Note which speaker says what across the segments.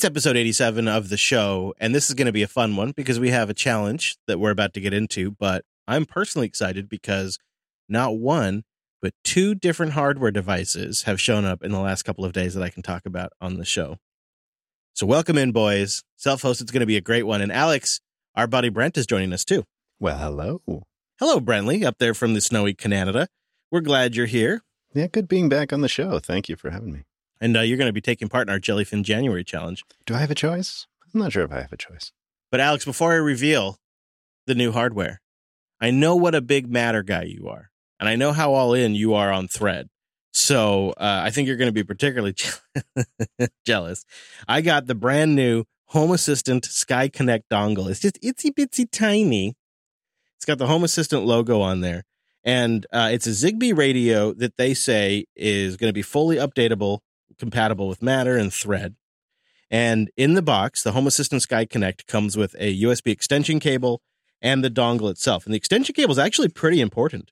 Speaker 1: It's episode 87 of the show, and this is going to be a fun one because we have a challenge that we're about to get into. But I'm personally excited because not one, but two different hardware devices have shown up in the last couple of days that I can talk about on the show. So, welcome in, boys. Self hosted is going to be a great one. And Alex, our buddy Brent, is joining us too.
Speaker 2: Well, hello.
Speaker 1: Hello, Brentley, up there from the snowy Canada. We're glad you're here.
Speaker 2: Yeah, good being back on the show. Thank you for having me.
Speaker 1: And uh, you're going to be taking part in our Jellyfin January challenge.
Speaker 2: Do I have a choice? I'm not sure if I have a choice.
Speaker 1: But Alex, before I reveal the new hardware, I know what a big matter guy you are, and I know how all in you are on Thread. So uh, I think you're going to be particularly jealous. I got the brand new Home Assistant Sky Connect dongle. It's just itsy bitsy tiny. It's got the Home Assistant logo on there, and uh, it's a Zigbee radio that they say is going to be fully updatable compatible with Matter and Thread. And in the box, the Home Assistant Sky Connect comes with a USB extension cable and the dongle itself. And the extension cable is actually pretty important.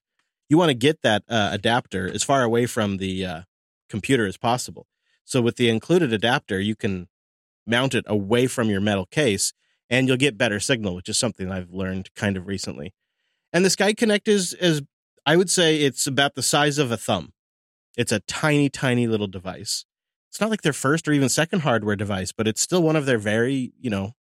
Speaker 1: You want to get that uh, adapter as far away from the uh, computer as possible. So with the included adapter, you can mount it away from your metal case and you'll get better signal, which is something I've learned kind of recently. And the Sky Connect is, is I would say it's about the size of a thumb. It's a tiny, tiny little device it's not like their first or even second hardware device, but it's still one of their very, you know,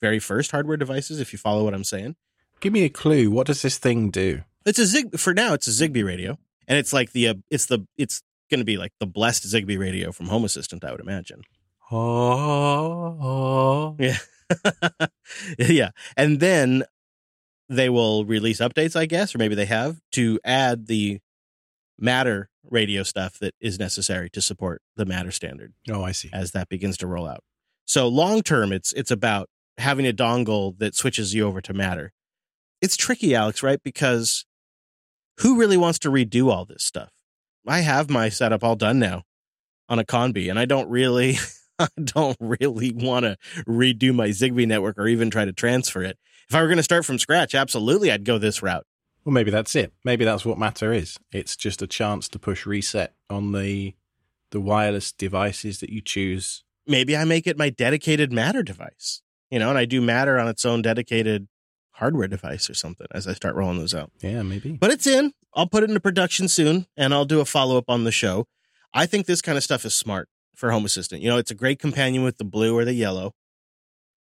Speaker 1: very first hardware devices, if you follow what I'm saying.
Speaker 3: Give me a clue. What does this thing do?
Speaker 1: It's a Zig for now, it's a Zigbee radio. And it's like the uh, it's the it's gonna be like the blessed Zigbee radio from Home Assistant, I would imagine.
Speaker 3: Oh,
Speaker 1: yeah. yeah. And then they will release updates, I guess, or maybe they have to add the matter radio stuff that is necessary to support the matter standard.
Speaker 3: Oh, I see.
Speaker 1: As that begins to roll out. So long term, it's it's about having a dongle that switches you over to matter. It's tricky, Alex, right? Because who really wants to redo all this stuff? I have my setup all done now on a Conbee, and I don't really, I don't really want to redo my Zigbee network or even try to transfer it. If I were going to start from scratch, absolutely, I'd go this route.
Speaker 3: Well, maybe that's it. Maybe that's what Matter is. It's just a chance to push reset on the the wireless devices that you choose.
Speaker 1: Maybe I make it my dedicated Matter device, you know, and I do Matter on its own dedicated hardware device or something as I start rolling those out.
Speaker 3: Yeah, maybe.
Speaker 1: But it's in. I'll put it into production soon, and I'll do a follow up on the show. I think this kind of stuff is smart for Home Assistant. You know, it's a great companion with the blue or the yellow.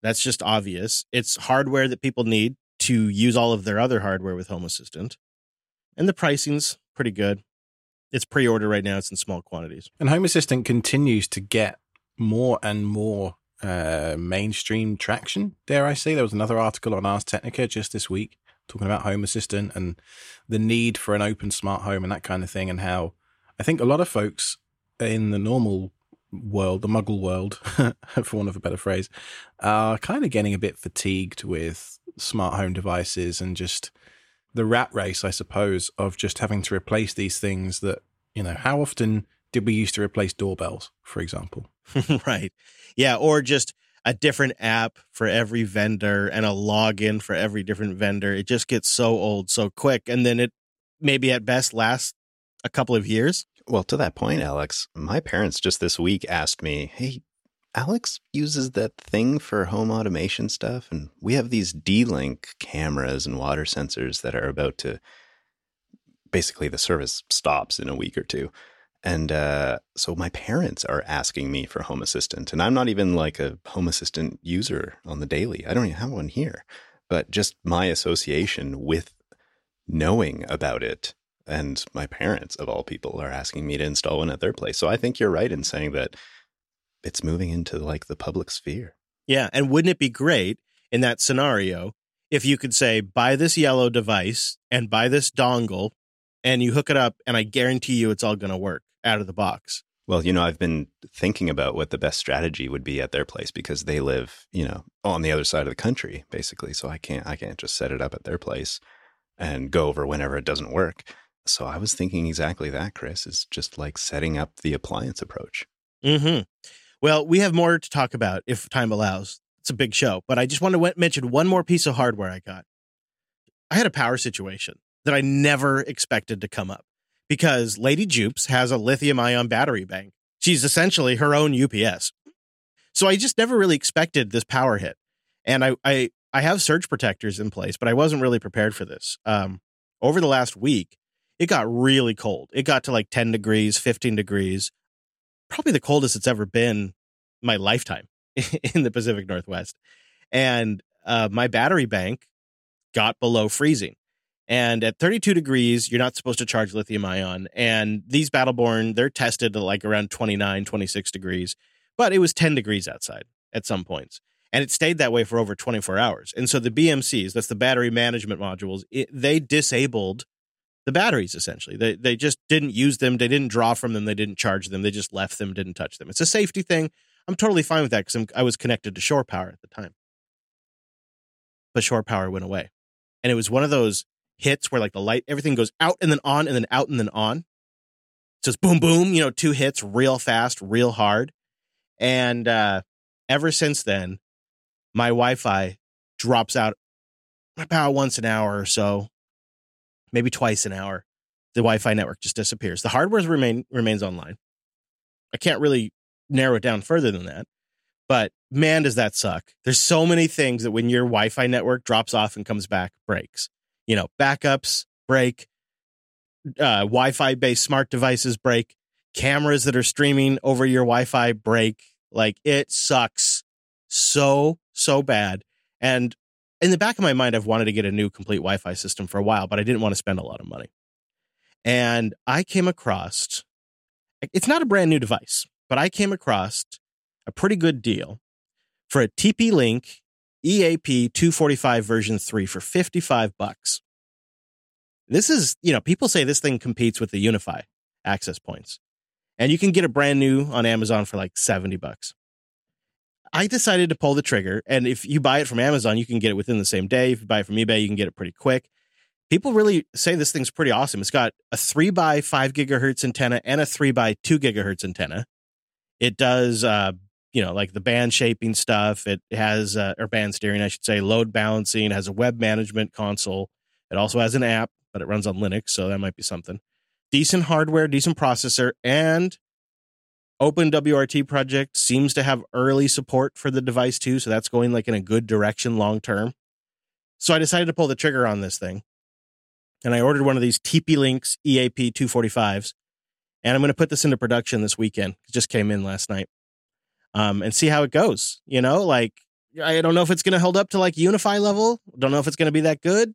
Speaker 1: That's just obvious. It's hardware that people need to use all of their other hardware with Home Assistant. And the pricing's pretty good. It's pre order right now, it's in small quantities.
Speaker 3: And Home Assistant continues to get more and more uh, mainstream traction, dare I say. There was another article on Ars Technica just this week talking about Home Assistant and the need for an open smart home and that kind of thing, and how I think a lot of folks in the normal world, the muggle world, for want of a better phrase, are kind of getting a bit fatigued with smart home devices and just the rat race, I suppose, of just having to replace these things that, you know, how often did we used to replace doorbells, for example?
Speaker 1: right. Yeah. Or just a different app for every vendor and a login for every different vendor. It just gets so old so quick. And then it maybe at best lasts a couple of years.
Speaker 2: Well, to that point, Alex, my parents just this week asked me, Hey, Alex uses that thing for home automation stuff, and we have these D Link cameras and water sensors that are about to basically the service stops in a week or two. And uh, so my parents are asking me for Home Assistant, and I'm not even like a Home Assistant user on the daily. I don't even have one here, but just my association with knowing about it and my parents of all people are asking me to install one at their place. So I think you're right in saying that it's moving into like the public sphere.
Speaker 1: Yeah. And wouldn't it be great in that scenario if you could say, buy this yellow device and buy this dongle and you hook it up and I guarantee you it's all going to work out of the box?
Speaker 2: Well, you know, I've been thinking about what the best strategy would be at their place because they live, you know, on the other side of the country basically. So I can't I can't just set it up at their place and go over whenever it doesn't work. So I was thinking exactly that, Chris, is just like setting up the appliance approach.
Speaker 1: Mhm. Well, we have more to talk about if time allows. It's a big show, but I just want to mention one more piece of hardware I got. I had a power situation that I never expected to come up because Lady Jupes has a lithium ion battery bank. She's essentially her own UPS. So I just never really expected this power hit. And I, I, I have surge protectors in place, but I wasn't really prepared for this. Um, over the last week, it got really cold. It got to like 10 degrees, 15 degrees, probably the coldest it's ever been my lifetime in the Pacific Northwest. And uh, my battery bank got below freezing. And at 32 degrees, you're not supposed to charge lithium ion. And these Battleborn, they're tested at like around 29, 26 degrees, but it was 10 degrees outside at some points. And it stayed that way for over 24 hours. And so the BMCs, that's the battery management modules, it, they disabled the batteries essentially. They they just didn't use them, they didn't draw from them, they didn't charge them, they just left them, didn't touch them. It's a safety thing. I'm totally fine with that because I was connected to shore power at the time. But shore power went away. And it was one of those hits where like the light, everything goes out and then on and then out and then on. It's boom, boom, you know, two hits real fast, real hard. And uh, ever since then, my Wi Fi drops out about once an hour or so, maybe twice an hour. The Wi Fi network just disappears. The hardware remain, remains online. I can't really narrow it down further than that. But man, does that suck. There's so many things that when your Wi Fi network drops off and comes back, breaks. You know, backups break, uh, Wi Fi based smart devices break, cameras that are streaming over your Wi Fi break. Like it sucks so, so bad. And in the back of my mind, I've wanted to get a new complete Wi Fi system for a while, but I didn't want to spend a lot of money. And I came across it's not a brand new device, but I came across a pretty good deal for a TP Link EAP 245 version 3 for 55 bucks. This is, you know, people say this thing competes with the UniFi access points. And you can get it brand new on Amazon for like 70 bucks. I decided to pull the trigger. And if you buy it from Amazon, you can get it within the same day. If you buy it from eBay, you can get it pretty quick. People really say this thing's pretty awesome. It's got a three by five gigahertz antenna and a three by two gigahertz antenna. It does, uh, you know, like the band shaping stuff. It has, uh, or band steering, I should say, load balancing, has a web management console. It also has an app, but it runs on Linux. So that might be something. Decent hardware, decent processor, and OpenWRT project seems to have early support for the device too, so that's going like in a good direction long term. So I decided to pull the trigger on this thing. And I ordered one of these TP Links EAP 245s. And I'm going to put this into production this weekend. It just came in last night. Um, and see how it goes. You know, like I don't know if it's going to hold up to like UniFi level. Don't know if it's going to be that good.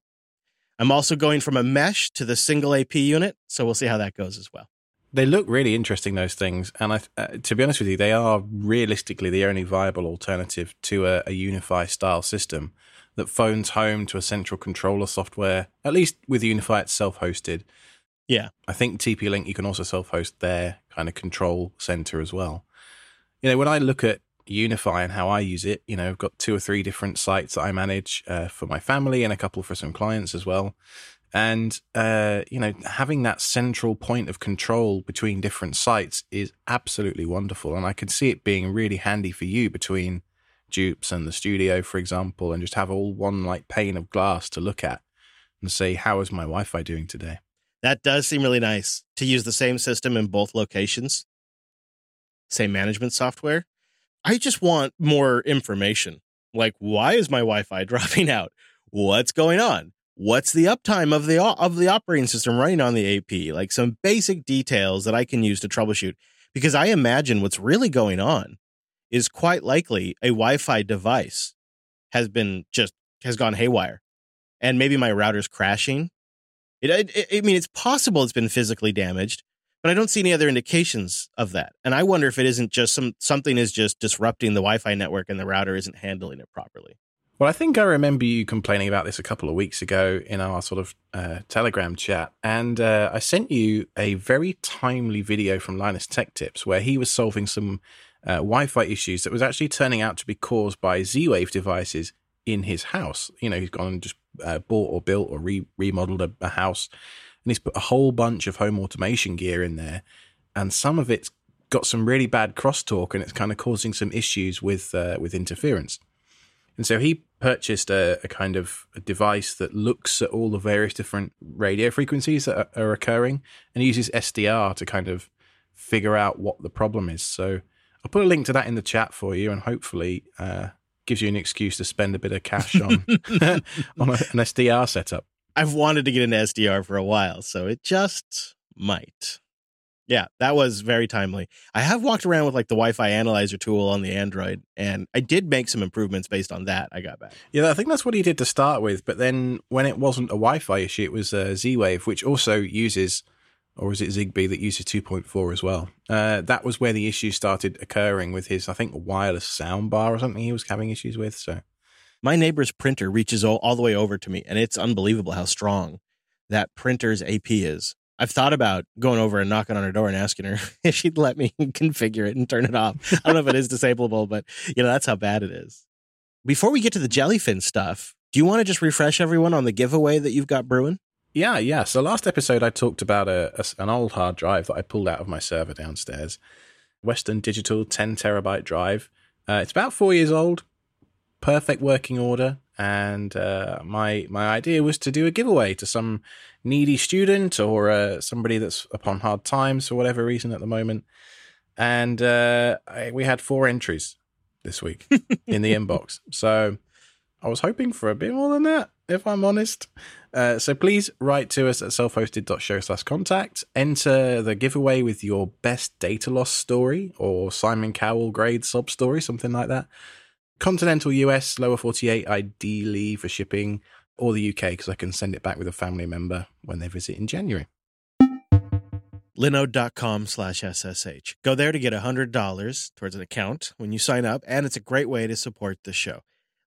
Speaker 1: I'm also going from a mesh to the single AP unit, so we'll see how that goes as well.
Speaker 3: They look really interesting, those things. And I, uh, to be honest with you, they are realistically the only viable alternative to a, a UniFi style system that phones home to a central controller software, at least with UniFi it's self hosted.
Speaker 1: Yeah.
Speaker 3: I think TP Link, you can also self host their kind of control center as well. You know, when I look at UniFi and how I use it, you know, I've got two or three different sites that I manage uh, for my family and a couple for some clients as well. And, uh, you know, having that central point of control between different sites is absolutely wonderful. And I can see it being really handy for you between Jupes and the studio, for example, and just have all one like pane of glass to look at and say, how is my Wi Fi doing today?
Speaker 1: That does seem really nice to use the same system in both locations, same management software. I just want more information. Like, why is my Wi Fi dropping out? What's going on? What's the uptime of the of the operating system running on the AP? Like some basic details that I can use to troubleshoot. Because I imagine what's really going on is quite likely a Wi-Fi device has been just has gone haywire, and maybe my router's crashing. It, it, I mean, it's possible it's been physically damaged, but I don't see any other indications of that. And I wonder if it isn't just some something is just disrupting the Wi-Fi network and the router isn't handling it properly.
Speaker 3: Well, I think I remember you complaining about this a couple of weeks ago in our sort of uh, Telegram chat, and uh, I sent you a very timely video from Linus Tech Tips where he was solving some uh, Wi-Fi issues that was actually turning out to be caused by Z-Wave devices in his house. You know, he's gone and just uh, bought or built or re- remodeled a, a house, and he's put a whole bunch of home automation gear in there, and some of it's got some really bad crosstalk, and it's kind of causing some issues with uh, with interference. And so he purchased a, a, kind of a device that looks at all the various different radio frequencies that are, are, occurring and uses SDR to kind of figure out what the problem is. So I'll put a link to that in the chat for you, and hopefully uh, gives you an excuse to spend a bit of cash on on a, an SDR setup.
Speaker 1: I've wanted to get into SDR for a while, so it just might. Yeah, that was very timely. I have walked around with like the Wi-Fi analyzer tool on the Android, and I did make some improvements based on that. I got back.
Speaker 3: Yeah, I think that's what he did to start with. But then when it wasn't a Wi-Fi issue, it was uh, Z-Wave, which also uses, or is it Zigbee that uses 2.4 as well? Uh, that was where the issue started occurring with his, I think, wireless soundbar or something he was having issues with. So
Speaker 1: my neighbor's printer reaches all, all the way over to me, and it's unbelievable how strong that printer's AP is. I've thought about going over and knocking on her door and asking her if she'd let me configure it and turn it off. I don't know if it is disableable, but you know, that's how bad it is. Before we get to the jellyfin stuff, do you want to just refresh everyone on the giveaway that you've got brewing?
Speaker 3: Yeah, yeah. So last episode, I talked about a, a, an old hard drive that I pulled out of my server downstairs, Western Digital 10 terabyte drive. Uh, it's about four years old, perfect working order, and uh, my my idea was to do a giveaway to some needy student or uh, somebody that's upon hard times for whatever reason at the moment. And uh, I, we had four entries this week in the inbox. So I was hoping for a bit more than that, if I'm honest. Uh, so please write to us at self-hosted.show slash contact. Enter the giveaway with your best data loss story or Simon Cowell grade sub story, something like that. Continental US, lower 48, ideally for shipping or the UK because I can send it back with a family member when they visit in January.
Speaker 1: Linode.com slash SSH. Go there to get $100 towards an account when you sign up, and it's a great way to support the show.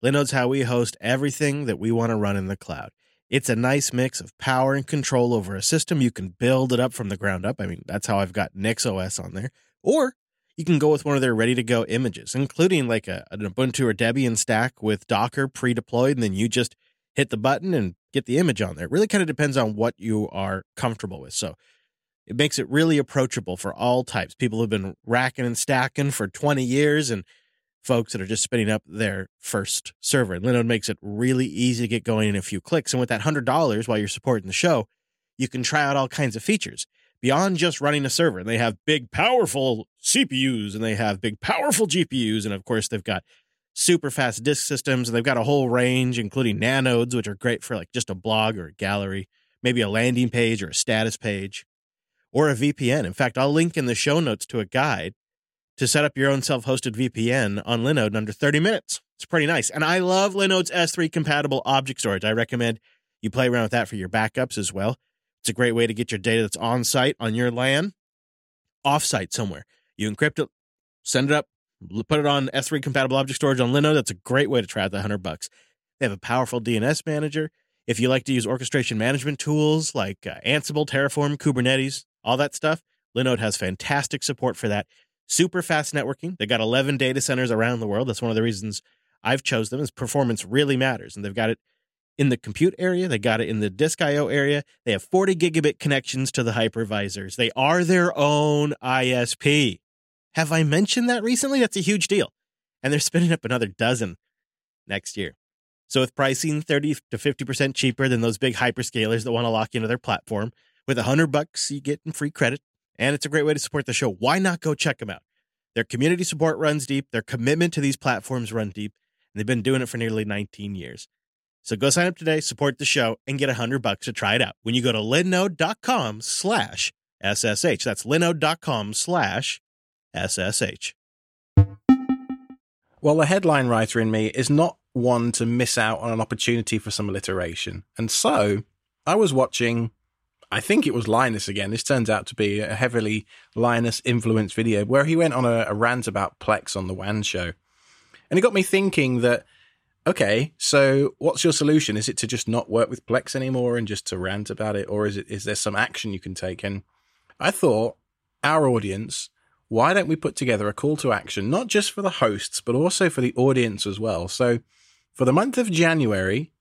Speaker 1: Linode's how we host everything that we want to run in the cloud. It's a nice mix of power and control over a system. You can build it up from the ground up. I mean, that's how I've got NixOS on there. Or you can go with one of their ready to go images, including like a, an Ubuntu or Debian stack with Docker pre deployed, and then you just hit the button and get the image on there. It really kind of depends on what you are comfortable with. So it makes it really approachable for all types. People who've been racking and stacking for 20 years and folks that are just spinning up their first server. And Linode makes it really easy to get going in a few clicks. And with that $100 while you're supporting the show, you can try out all kinds of features beyond just running a server. And they have big, powerful CPUs and they have big, powerful GPUs. And of course, they've got super fast disk systems. And they've got a whole range, including nanodes, which are great for like just a blog or a gallery, maybe a landing page or a status page, or a VPN. In fact, I'll link in the show notes to a guide to set up your own self hosted VPN on Linode in under 30 minutes. It's pretty nice. And I love Linode's S3 compatible object storage. I recommend you play around with that for your backups as well. It's a great way to get your data that's on site on your LAN off site somewhere. You encrypt it, send it up, put it on S3 compatible object storage on Linode. That's a great way to try out the 100 bucks. They have a powerful DNS manager. If you like to use orchestration management tools like uh, Ansible, Terraform, Kubernetes, all that stuff, Linode has fantastic support for that. Super fast networking. They got 11 data centers around the world. That's one of the reasons I've chose them is performance really matters. And they've got it in the compute area. They got it in the disk IO area. They have 40 gigabit connections to the hypervisors. They are their own ISP. Have I mentioned that recently? That's a huge deal. And they're spinning up another dozen next year. So with pricing 30 to 50% cheaper than those big hyperscalers that want to lock into their platform, with 100 bucks you get in free credit and it's a great way to support the show. Why not go check them out? Their community support runs deep, their commitment to these platforms run deep, and they've been doing it for nearly 19 years. So go sign up today, support the show, and get 100 bucks to try it out when you go to linode.com slash SSH. That's linode.com slash SSH.
Speaker 3: Well, the headline writer in me is not one to miss out on an opportunity for some alliteration. And so I was watching, I think it was Linus again. This turns out to be a heavily Linus influenced video where he went on a, a rant about Plex on the WAN show. And it got me thinking that, okay, so what's your solution? Is it to just not work with Plex anymore and just to rant about it? Or is it, is there some action you can take? And I thought our audience why don't we put together a call to action, not just for the hosts, but also for the audience as well? So, for the month of January,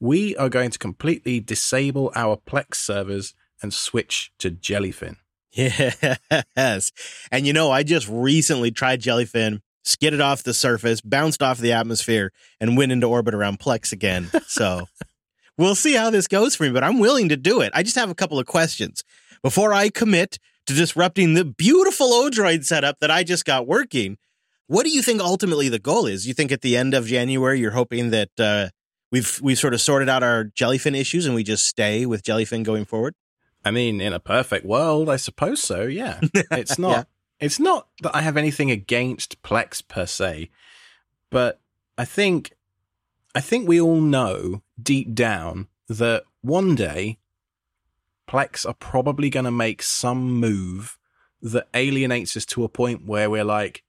Speaker 3: we are going to completely disable our Plex servers and switch to Jellyfin.
Speaker 1: Yes. And you know, I just recently tried Jellyfin, skidded off the surface, bounced off the atmosphere, and went into orbit around Plex again. So we'll see how this goes for me, but I'm willing to do it. I just have a couple of questions. Before I commit to disrupting the beautiful Odroid setup that I just got working. What do you think ultimately the goal is? You think at the end of January you're hoping that uh, we've we've sort of sorted out our jellyfin issues and we just stay with jellyfin going forward?
Speaker 3: I mean, in a perfect world, I suppose so. Yeah, it's not. yeah. It's not that I have anything against Plex per se, but I think I think we all know deep down that one day Plex are probably going to make some move that alienates us to a point where we're like,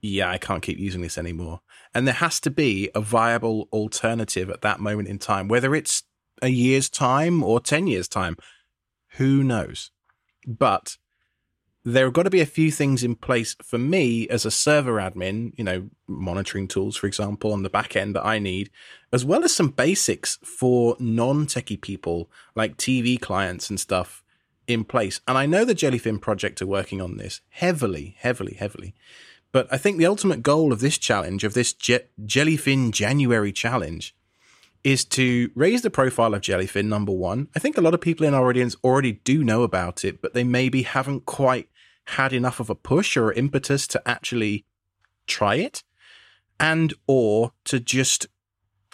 Speaker 3: yeah, I can't keep using this anymore. And there has to be a viable alternative at that moment in time, whether it's a year's time or 10 years' time. Who knows? But there have got to be a few things in place for me as a server admin, you know, monitoring tools, for example, on the back end that I need, as well as some basics for non techie people like TV clients and stuff in place. And I know the Jellyfin project are working on this heavily, heavily, heavily. But I think the ultimate goal of this challenge, of this Je- Jellyfin January challenge, is to raise the profile of Jellyfin, number one. I think a lot of people in our audience already do know about it, but they maybe haven't quite had enough of a push or impetus to actually try it and or to just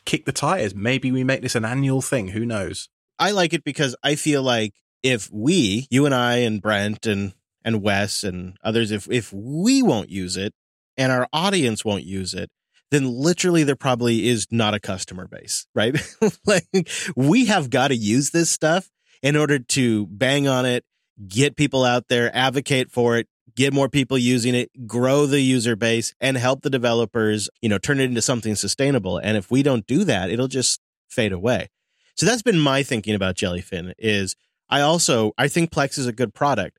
Speaker 3: kick the tires. Maybe we make this an annual thing. Who knows?
Speaker 1: I like it because I feel like if we, you and I and Brent and and Wes and others, if if we won't use it and our audience won't use it, then literally there probably is not a customer base, right? like we have got to use this stuff in order to bang on it, get people out there, advocate for it, get more people using it, grow the user base and help the developers, you know, turn it into something sustainable. And if we don't do that, it'll just fade away. So that's been my thinking about Jellyfin is I also I think Plex is a good product.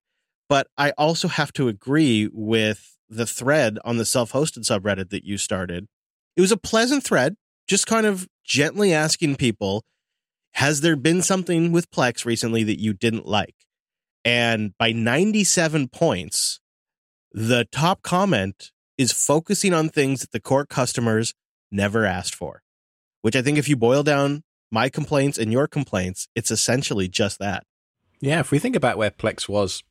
Speaker 1: But I also have to agree with the thread on the self hosted subreddit that you started. It was a pleasant thread, just kind of gently asking people, has there been something with Plex recently that you didn't like? And by 97 points, the top comment is focusing on things that the core customers never asked for, which I think if you boil down my complaints and your complaints, it's essentially just that.
Speaker 3: Yeah, if we think about where Plex was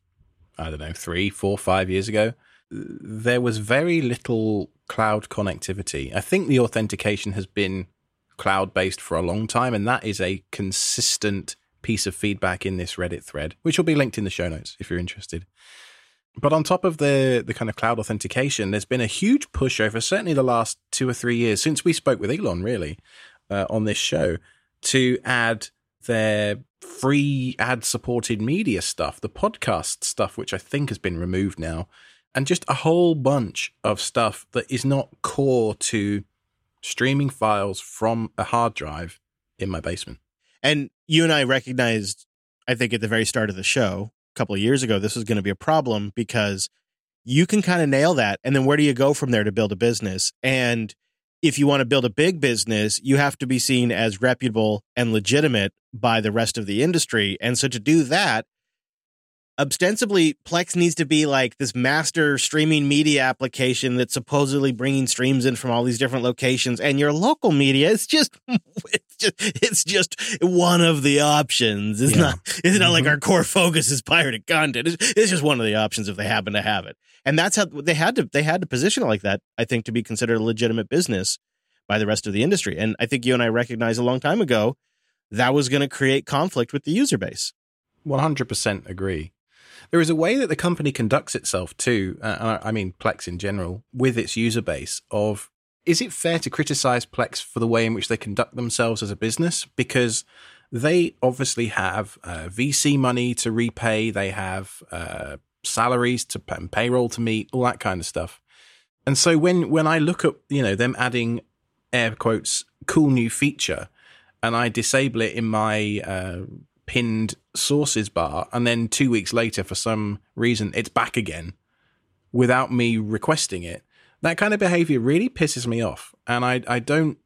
Speaker 3: I don't know, three, four, five years ago, there was very little cloud connectivity. I think the authentication has been cloud based for a long time, and that is a consistent piece of feedback in this Reddit thread, which will be linked in the show notes if you're interested. But on top of the the kind of cloud authentication, there's been a huge push over certainly the last two or three years since we spoke with Elon, really, uh, on this show, to add their free ad supported media stuff, the podcast stuff, which I think has been removed now, and just a whole bunch of stuff that is not core to streaming files from a hard drive in my basement.
Speaker 1: And you and I recognized, I think, at the very start of the show a couple of years ago, this was going to be a problem because you can kind of nail that. And then where do you go from there to build a business? And if you want to build a big business, you have to be seen as reputable and legitimate by the rest of the industry. And so to do that, ostensibly Plex needs to be like this master streaming media application that's supposedly bringing streams in from all these different locations and your local media is just it's just it's just one of the options. It's yeah. not it's not mm-hmm. like our core focus is pirated content. It's, it's just one of the options if they happen to have it. And that's how they had to they had to position it like that i think to be considered a legitimate business by the rest of the industry. And i think you and i recognized a long time ago that was going to create conflict with the user base.
Speaker 3: 100% agree there is a way that the company conducts itself too uh, i mean plex in general with its user base of is it fair to criticize plex for the way in which they conduct themselves as a business because they obviously have uh, vc money to repay they have uh, salaries to and payroll to meet, all that kind of stuff. And so when when I look at you know them adding air quotes cool new feature, and I disable it in my uh, pinned sources bar, and then two weeks later for some reason it's back again without me requesting it. That kind of behavior really pisses me off, and I I don't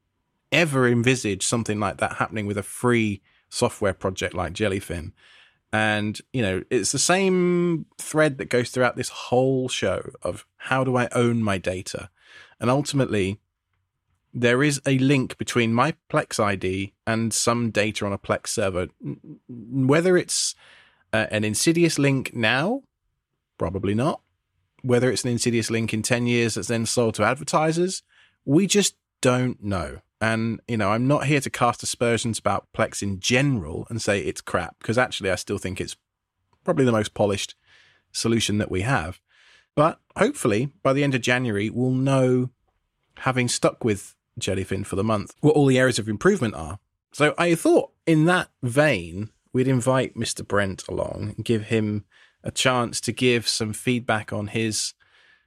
Speaker 3: ever envisage something like that happening with a free software project like Jellyfin. And, you know, it's the same thread that goes throughout this whole show of how do I own my data? And ultimately, there is a link between my Plex ID and some data on a Plex server. Whether it's uh, an insidious link now Probably not. Whether it's an insidious link in 10 years that's then sold to advertisers, we just don't know. And, you know, I'm not here to cast aspersions about Plex in general and say it's crap, because actually I still think it's probably the most polished solution that we have. But hopefully by the end of January, we'll know, having stuck with Jellyfin for the month, what all the areas of improvement are. So I thought in that vein, we'd invite Mr. Brent along and give him a chance to give some feedback on his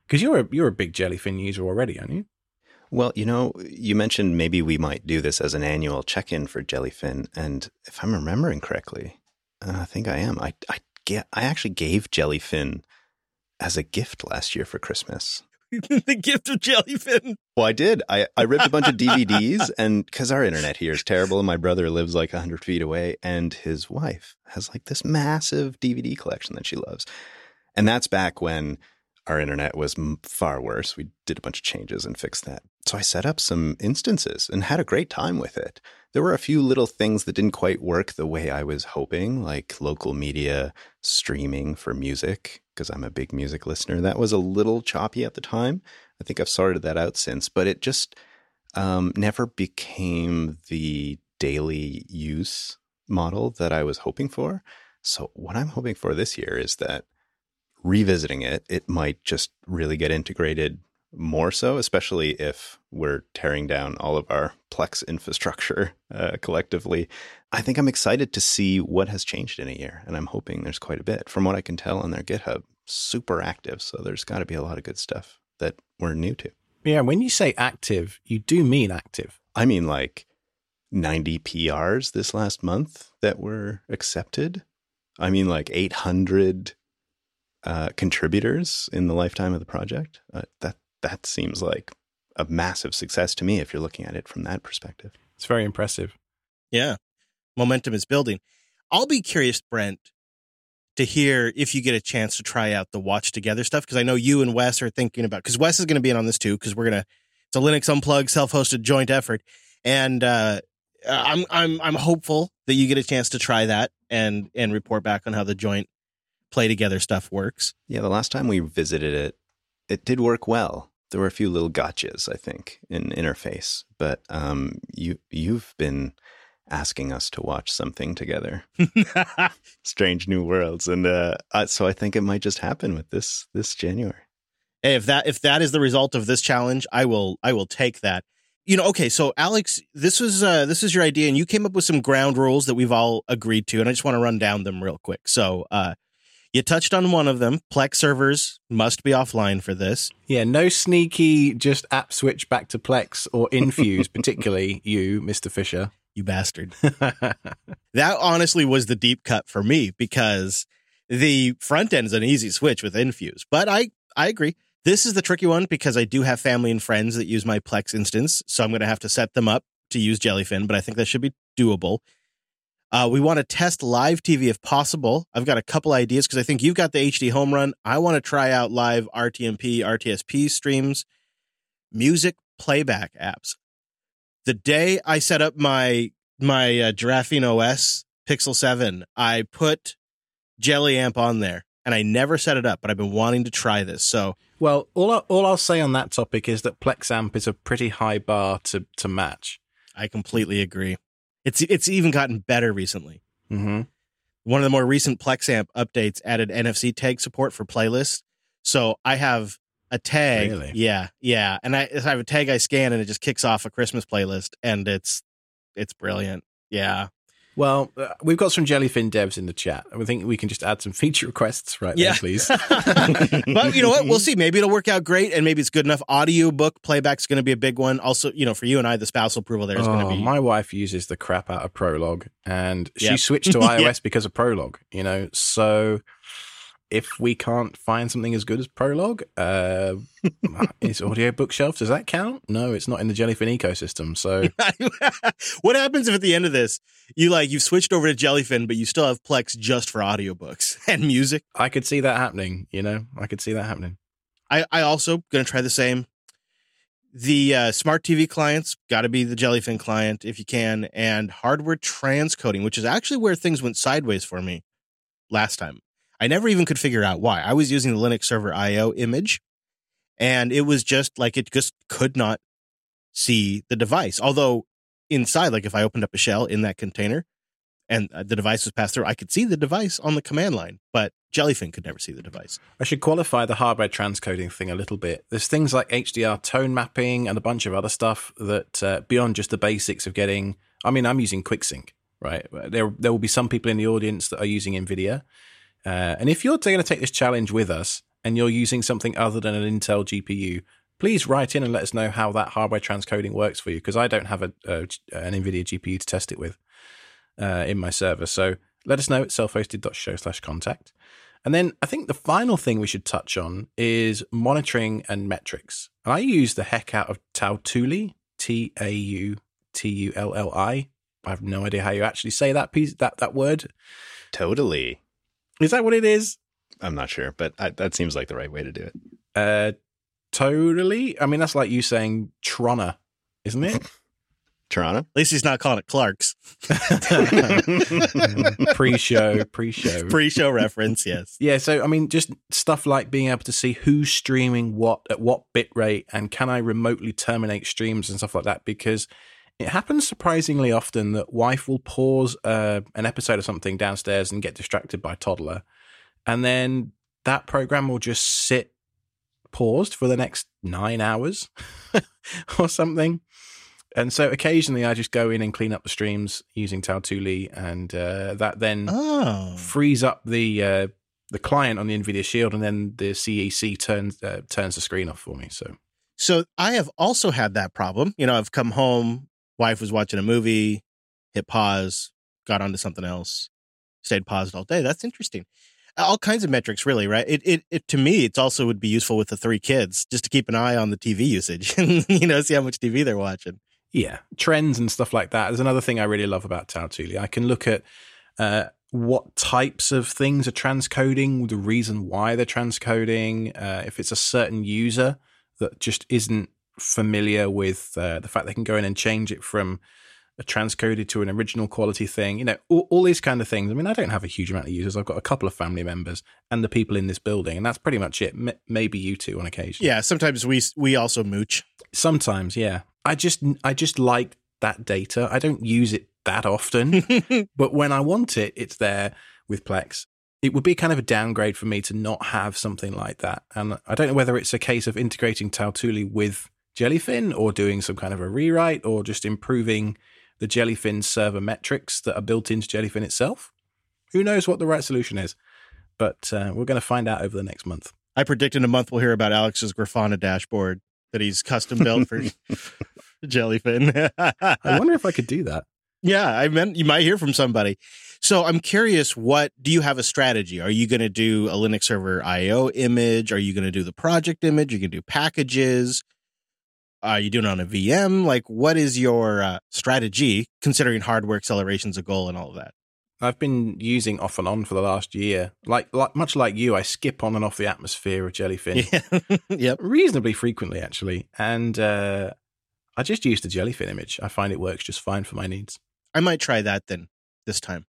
Speaker 3: because you're a you're a big Jellyfin user already, aren't you?
Speaker 2: Well, you know, you mentioned maybe we might do this as an annual check-in for Jellyfin, and if I'm remembering correctly, uh, I think I am. I I get I actually gave Jellyfin as a gift last year for Christmas.
Speaker 1: the gift of Jellyfin.
Speaker 2: Well, I did. I, I ripped a bunch of DVDs, and because our internet here is terrible, and my brother lives like 100 feet away, and his wife has like this massive DVD collection that she loves. And that's back when our internet was far worse. We did a bunch of changes and fixed that. So I set up some instances and had a great time with it. There were a few little things that didn't quite work the way I was hoping, like local media streaming for music, because I'm a big music listener. That was a little choppy at the time. I think I've sorted that out since, but it just um, never became the daily use model that I was hoping for. So, what I'm hoping for this year is that revisiting it, it might just really get integrated more so, especially if we're tearing down all of our Plex infrastructure uh, collectively. I think I'm excited to see what has changed in a year, and I'm hoping there's quite a bit. From what I can tell on their GitHub, super active, so there's got to be a lot of good stuff that we're new to.
Speaker 3: Yeah, when you say active, you do mean active.
Speaker 2: I mean like 90 PRs this last month that were accepted. I mean like 800 uh, contributors in the lifetime of the project. Uh, that that seems like a massive success to me if you're looking at it from that perspective.
Speaker 3: It's very impressive.
Speaker 1: Yeah, momentum is building. I'll be curious, Brent, to hear if you get a chance to try out the watch together stuff because I know you and Wes are thinking about because Wes is going to be in on this too because we're gonna it's a Linux unplugged self-hosted joint effort and uh, I'm I'm I'm hopeful that you get a chance to try that and and report back on how the joint play together stuff works.
Speaker 2: Yeah, the last time we visited it, it did work well. There were a few little gotchas, I think, in interface, but um, you you've been asking us to watch something together, Strange New Worlds, and uh, so I think it might just happen with this this January.
Speaker 1: Hey, if that if that is the result of this challenge, I will I will take that. You know, okay, so Alex, this was uh, this is your idea, and you came up with some ground rules that we've all agreed to, and I just want to run down them real quick. So, uh, you touched on one of them. Plex servers must be offline for this.
Speaker 3: Yeah, no sneaky just app switch back to Plex or Infuse, particularly you, Mr. Fisher.
Speaker 1: You bastard. that honestly was the deep cut for me because the front end is an easy switch with Infuse. But I, I agree. This is the tricky one because I do have family and friends that use my Plex instance. So I'm going to have to set them up to use Jellyfin, but I think that should be doable. Uh, we want to test live TV if possible. I've got a couple ideas because I think you've got the HDHomeRun. I want to try out live RTMP, RTSP streams, music playback apps. The day I set up my my uh, GrapheneOS Pixel 7, I put Jelly Amp on there and I never set it up, but I've been wanting to try this. So,
Speaker 3: well, all I, all I'll say on that topic is that Plexamp is a pretty high bar to to match.
Speaker 1: I completely agree. It's it's even gotten better recently.
Speaker 3: Mm-hmm.
Speaker 1: One of the more recent Plexamp updates added NFC tag support for playlists. So I have a tag.
Speaker 3: Really?
Speaker 1: Yeah, yeah, and I, I have a tag I scan and it just kicks off a Christmas playlist, and it's it's brilliant. Yeah,
Speaker 3: well, uh, we've got some Jellyfin devs in the chat. I think we can just add some feature requests right
Speaker 1: yeah.
Speaker 3: there, please.
Speaker 1: but you know what? We'll see. Maybe it'll work out great, and maybe it's good enough. Audiobook playback's going to be a big one. Also, you know, for you and I, the spousal approval there is
Speaker 3: oh,
Speaker 1: going to be.
Speaker 3: My wife uses the crap out of Prologue, and she yep. switched to iOS yep. because of Prologue. You know, so if we can't find something as good as Prologue, uh, is Audiobookshelf, does that count? No, it's not in the Jellyfin ecosystem. So,
Speaker 1: what happens if at the end of this, you like, you've switched over to Jellyfin, but you still have Plex just for audiobooks and music?
Speaker 3: I could see that happening. You know, I could see that happening.
Speaker 1: I, I also going to try the same. The uh, smart TV clients got to be the Jellyfin client if you can, and hardware transcoding, which is actually where things went sideways for me last time. I never even could figure out why. I was using the Linux server IO image and it was just like it just could not see the device. Although inside, like if I opened up a shell in that container and uh, the device was passed through, I could see the device on the command line, but Jellyfin could never see the device.
Speaker 3: I should qualify the hardware transcoding thing a little bit. There's things like HDR tone mapping and a bunch of other stuff that uh, beyond just the basics of getting. I mean, I'm using QuickSync, right? There, there will be some people in the audience that are using NVIDIA. Uh, and if you're going to take this challenge with us and you're using something other than an Intel GPU, please write in and let us know how that hardware transcoding works for you because I don't have a, an NVIDIA GPU to test it with uh, in my server. So let us know at self-hosted.show slash contact. And then I think the final thing we should touch on is monitoring and metrics. And I use the heck out of Tautulli, T A U T U L L I. I have no idea how you actually say that piece that that word.
Speaker 2: Totally.
Speaker 3: Is that what it is?
Speaker 2: I'm not sure, but I, that seems like the right way to do it.
Speaker 3: Uh, totally. I mean, that's like you saying Trona, isn't it?
Speaker 2: Toronto.
Speaker 1: At least he's not calling it Clark's.
Speaker 3: pre-show, pre-show,
Speaker 1: pre-show reference. Yes.
Speaker 3: Yeah. So I mean, just stuff like being able to see who's streaming what at what bit rate, and can I remotely terminate streams and stuff like that because. It happens surprisingly often that wife will pause uh, an episode of something downstairs and get distracted by toddler, and then that program will just sit paused for the next nine hours or something. And so occasionally I just go in and clean up the streams using Tautulli, and uh, that then
Speaker 1: Oh.
Speaker 3: frees up the uh, the client on the NVIDIA Shield, and then the CEC turns uh, turns the screen off for me. So
Speaker 1: So I have also had that problem. You know, I've come home, wife was watching a movie, hit pause, got onto something else, stayed paused all day. That's interesting. All kinds of metrics, really, right? It, it, it to me, it's also would be useful with the three kids just to keep an eye on the TV usage and you know see how much TV they're watching.
Speaker 3: yeah, trends and stuff like that is another thing I really love about Tautulli. I can look at uh, what types of things are transcoding, the reason why they're transcoding, uh, if it's a certain user that just isn't familiar with uh, the fact they can go in and change it from a transcoded to an original quality thing, you know, all, all these kind of things. I mean, I don't have a huge amount of users. I've got a couple of family members and the people in this building, and that's pretty much it. M- maybe you two on occasion.
Speaker 1: Yeah, sometimes we we also mooch.
Speaker 3: Sometimes, yeah. I just I just like that data. I don't use it that often, but when I want it, it's there with Plex. It would be kind of a downgrade for me to not have something like that. And I don't know whether it's a case of integrating Tautulli with Jellyfin or doing some kind of a rewrite or just improving the Jellyfin server metrics that are built into Jellyfin itself. Who knows what the right solution is? But uh, we're going to find out over the next month.
Speaker 1: I predict in a month we'll hear about Alex's Grafana dashboard that he's custom built for Jellyfin.
Speaker 3: I wonder if I could do that.
Speaker 1: Yeah, I meant you might hear from somebody. So I'm curious, what do you have a strategy? Are you going to do a Linux server IO image? Are you going to do the project image? Are you going to do packages? Are you doing it on a VM? Like, what is your uh, strategy considering hardware acceleration's a goal and all of that?
Speaker 3: I've been using off and on for the last year. Like, like much like you, I skip on and off the atmosphere of Jellyfin
Speaker 1: Yeah. yep.
Speaker 3: reasonably frequently, actually. And uh, I just use the Jellyfin image. I find it works just fine for my needs.
Speaker 1: I might try that then this time.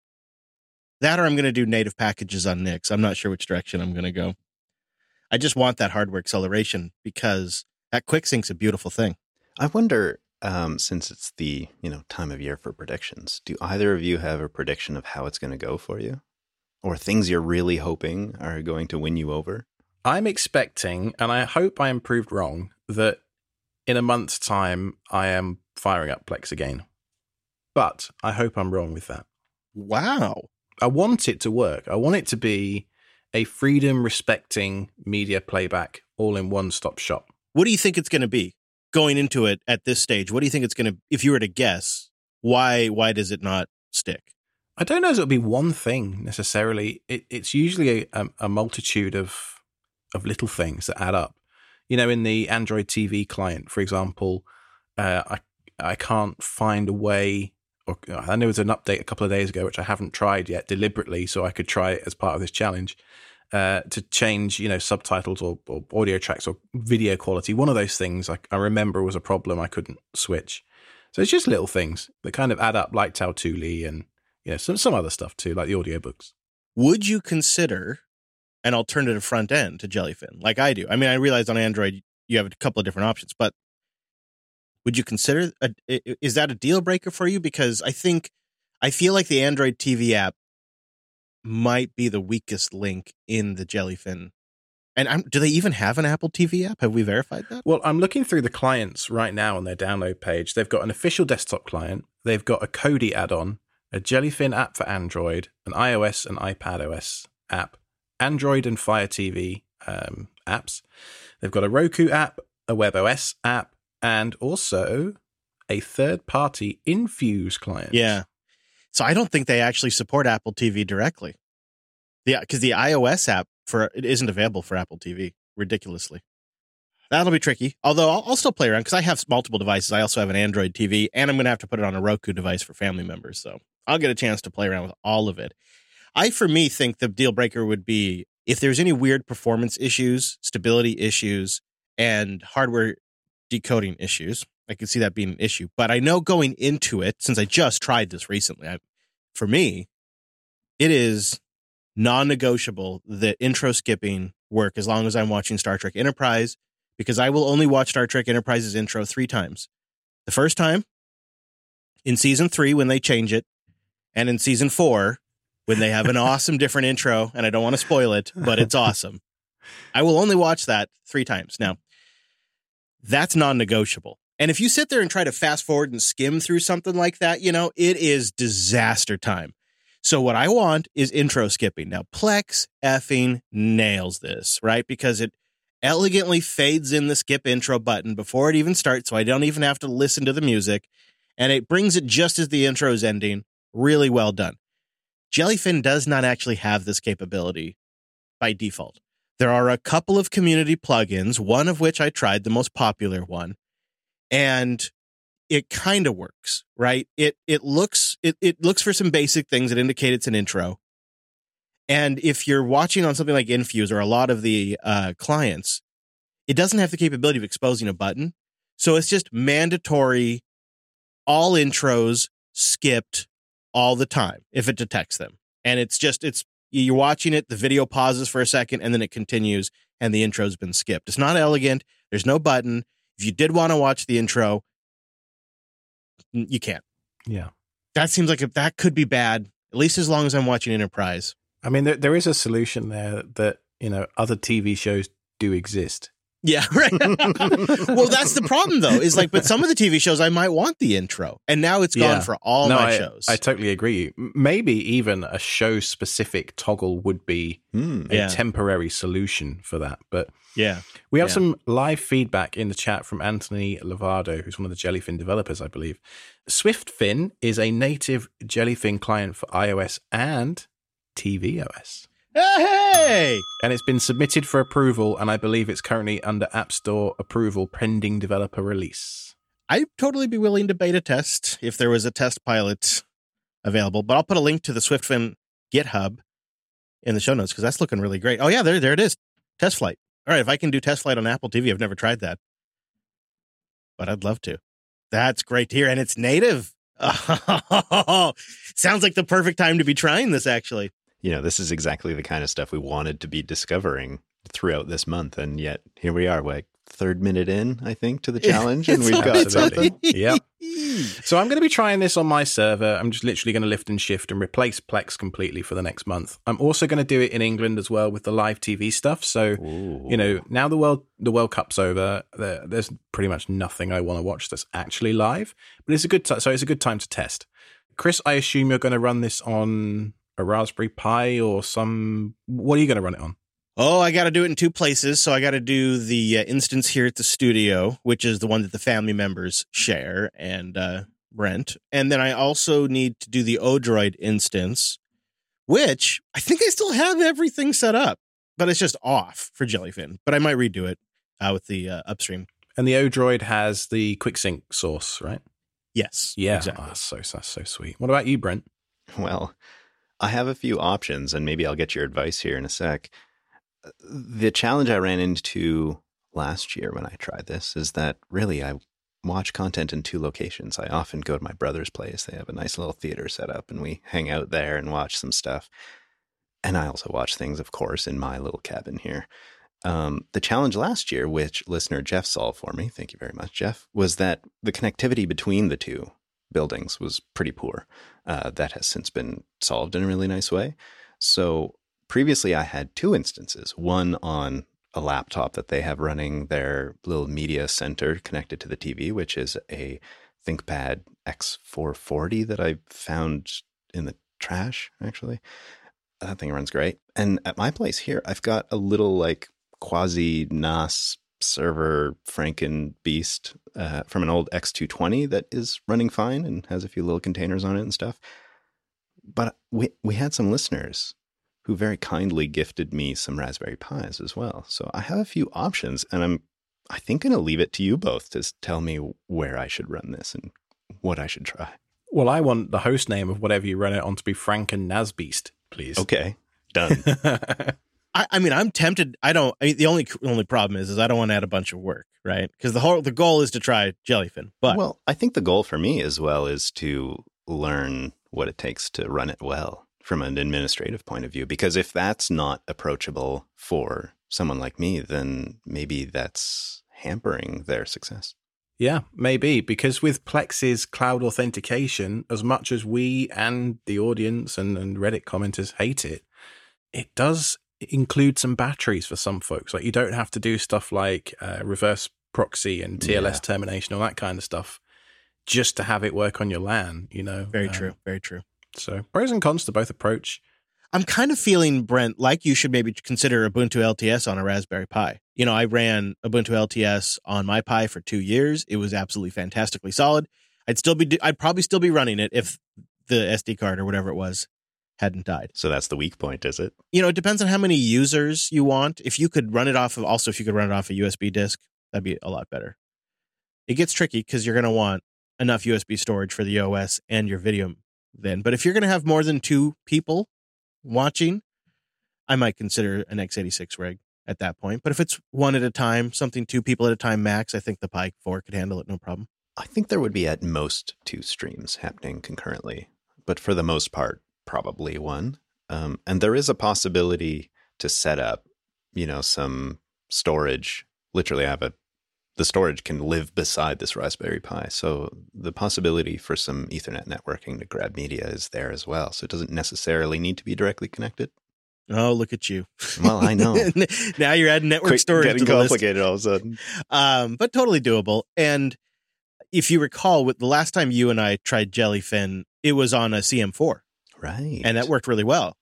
Speaker 1: That or I'm going to do native packages on Nix. I'm not sure which direction I'm going to go. I just want that hardware acceleration because that QuickSync's a beautiful thing.
Speaker 2: I wonder, um, since it's the you know time of year for predictions, do either of you have a prediction of how it's going to go for you, or things you're really hoping are going to win you over?
Speaker 3: I'm expecting, and I hope I am proved wrong, that in a month's time I am firing up Plex again. But I hope I'm wrong with that.
Speaker 1: Wow.
Speaker 3: I want it to work. I want it to be a freedom respecting media playback all in one stop shop.
Speaker 1: What do you think it's going to be going into it at this stage? What do you think it's going to if you were to guess, why why does it not stick?
Speaker 3: I don't know if it'll be one thing necessarily. It, it's usually a, a multitude of of little things that add up. You know, in the Android TV client, for example, uh, I I can't find a way. Or I know there was an update a couple of days ago, which I haven't tried yet deliberately, so I could try it as part of this challenge. Uh, to change, you know, subtitles or, or audio tracks or video quality. One of those things I, I remember was a problem. I couldn't switch. So it's just little things that kind of add up, like Tautulli and you know some some other stuff too, like the audiobooks.
Speaker 1: Would you consider an alternative front end to Jellyfin, like I do. I mean, I realize on Android you have a couple of different options, but would you consider a, is that a deal breaker for you? Because I think I feel like the Android TV app might be the weakest link in the Jellyfin. And I'm, do they even have an Apple TV app? Have we verified that?
Speaker 3: Well, I'm looking through the clients right now on their download page. They've got an official desktop client. They've got a Kodi add-on, a Jellyfin app for Android, an iOS and iPad OS app, Android and Fire TV um, apps. They've got a Roku app, a WebOS app, and also a third-party Infuse client.
Speaker 1: Yeah. So I don't think they actually support Apple TV directly. Yeah, because the iOS app for it isn't available for Apple TV. Ridiculously, that'll be tricky. Although I'll, I'll still play around because I have multiple devices. I also have an Android TV, and I'm going to have to put it on a Roku device for family members. So I'll get a chance to play around with all of it. I, for me, think the deal breaker would be if there's any weird performance issues, stability issues, and hardware decoding issues. I can see that being an issue. But I know going into it, since I just tried this recently, I, for me, it is non negotiable that intro skipping work as long as I'm watching Star Trek Enterprise, because I will only watch Star Trek Enterprise's intro three times. The first time in season three when they change it, and in season four when they have an awesome different intro, and I don't want to spoil it, but it's awesome. I will only watch that three times. Now, that's non negotiable. And if you sit there and try to fast forward and skim through something like that, you know, it is disaster time. So what I want is intro skipping. Now, Plex effing nails this, right? Because it elegantly fades in the skip intro button before it even starts, so I don't even have to listen to the music. And it brings it just as the intro is ending. Really well done. Jellyfin does not actually have this capability by default. There are a couple of community plugins, one of which I tried, the most popular one, and it kind of works, right? It it looks it it looks for some basic things that indicate it's an intro. And if you're watching on something like Infuse or a lot of the uh, clients, it doesn't have the capability of exposing a button. So it's just mandatory all intros skipped all the time if it detects them. And it's just it's you're watching it, the video pauses for a second and then it continues and the intro's been skipped. It's not elegant. There's no button. If you did want to watch the intro, you can't.
Speaker 3: Yeah.
Speaker 1: That seems like if that could be bad, at least as long as I'm watching Enterprise.
Speaker 3: I mean, there, there is a solution there that, you know, other TV shows do exist.
Speaker 1: Yeah, right. well, that's the problem though. Is like, but some of the TV shows I might want the intro, and now it's gone
Speaker 3: Yeah.
Speaker 1: for all
Speaker 3: no,
Speaker 1: my
Speaker 3: I,
Speaker 1: shows.
Speaker 3: I totally agree. Maybe even a show specific toggle would be
Speaker 2: Hmm.
Speaker 3: a
Speaker 1: Yeah.
Speaker 3: temporary solution for that. But
Speaker 1: yeah,
Speaker 3: we have
Speaker 1: Yeah.
Speaker 3: some live feedback in the chat from Anthony Lovardo, who's one of the Jellyfin developers, I believe. SwiftFin is a native Jellyfin client for iOS and tvOS.
Speaker 1: Hey,
Speaker 3: And it's been submitted for approval, and I believe it's currently under App Store approval pending developer release.
Speaker 1: I'd totally be willing to beta test if there was a test pilot available. But I'll put a link to the SwiftFin GitHub in the show notes because that's looking really great. Oh yeah, there, there it is. Test flight. All right, if I can do test flight on Apple TV, I've never tried that, but I'd love to. That's great to hear, and it's native. Oh, sounds like the perfect time to be trying this. Actually,
Speaker 2: You know, this is exactly the kind of stuff we wanted to be discovering throughout this month. And yet here we are, like third minute in, I think, to the challenge. and we've got
Speaker 3: Absolutely.
Speaker 2: something.
Speaker 3: Yep. So I'm going to be trying this on my server. I'm just literally going to lift and shift and replace Plex completely for the next month. I'm also going to do it in England as well with the live TV stuff. So
Speaker 2: Ooh.
Speaker 3: you know, now the world the World Cup's over, there, there's pretty much nothing I want to watch that's actually live. But it's a good time. So it's a good time to test. Chris, I assume you're going to run this on a Raspberry Pi or some. What are you going to run it on?
Speaker 1: Oh, I got to do it in two places. So I got to do the uh, instance here at the studio, which is the one that the family members share and uh, rent. And then I also need to do the Odroid instance, which I think I still have everything set up, but it's just off for Jellyfin. But I might redo it uh, with the uh, upstream.
Speaker 3: And the Odroid has the QuickSync source, right?
Speaker 1: Yes.
Speaker 3: Yeah,
Speaker 1: Exactly.
Speaker 3: Oh, that's so that's so sweet. What about you, Brent?
Speaker 2: Well, I have a few options, and maybe I'll get your advice here in a sec. The challenge I ran into last year when I tried this is that really I watch content in two locations. I often go to my brother's place. They have a nice little theater set up, and we hang out there and watch some stuff. And I also watch things, of course, in my little cabin here. Um, the challenge last year, which listener Jeff solved for me, thank you very much, Jeff, was that the connectivity between the two buildings was pretty poor. Uh, that has since been solved in a really nice way. So previously, I had two instances one on a laptop that they have running their little media center connected to the TV, which is a ThinkPad X440 that I found in the trash, actually. That thing runs great. And at my place here, I've got a little like quasi NAS server Franken beast uh, from an old X220 that is running fine and has a few little containers on it and stuff. But we we had some listeners who very kindly gifted me some Raspberry Pis as well. So I have a few options, and I'm I think going to leave it to you both to tell me where I should run this and what I should try.
Speaker 3: Well, I want the host name of whatever you run it on to be Franken Nasbeast, please.
Speaker 2: Okay, done.
Speaker 1: I, I mean, I'm tempted. I don't. I mean, the only only problem is, is I don't want to add a bunch of work, right? Because the whole the goal is to try Jellyfin. But
Speaker 2: well, I think the goal for me as well is to learn what it takes to run it well from an administrative point of view. Because if that's not approachable for someone like me, then maybe that's hampering their success.
Speaker 3: Yeah, maybe because with Plex's cloud authentication, as much as we and the audience and, and Reddit commenters hate it, it does include some batteries for some folks. Like you don't have to do stuff like uh, reverse proxy and TLS yeah. termination, all that kind of stuff, just to have it work on your LAN. You know,
Speaker 1: very um, true, very true.
Speaker 3: So pros and cons to both approach.
Speaker 1: I'm kind of feeling Brent like you should maybe consider Ubuntu LTS on a Raspberry Pi. You know, I ran Ubuntu LTS on my Pi for two years. It was absolutely fantastically solid. I'd still be, I'd probably still be running it if the SD card or whatever it was hadn't died.
Speaker 2: So that's the weak point, is it?
Speaker 1: You know, it depends on how many users you want. If you could run it off of, also if you could run it off a USB disk, that'd be a lot better. It gets tricky because you're going to want enough USB storage for the OS and your video then. But if you're going to have more than two people watching, I might consider an x86 rig at that point. But if it's one at a time, something two people at a time max, I think the Pi 4 could handle it no problem.
Speaker 2: I think there would be at most two streams happening concurrently, but for the most part, probably one. Um, and there is a possibility to set up, you know, some storage. Literally, I have a the storage can live beside this Raspberry Pi. So the possibility for some Ethernet networking to grab media is there as well. So it doesn't necessarily need to be directly connected.
Speaker 1: Oh, look at you!
Speaker 2: Well, I know.
Speaker 1: now you're adding network
Speaker 2: Quick,
Speaker 1: storage.
Speaker 2: Getting complicated list. all of a sudden.
Speaker 1: Um, but totally doable. And if you recall, with the last time you and I tried Jellyfin, it was on a CM4,
Speaker 2: right?
Speaker 1: And that worked really well,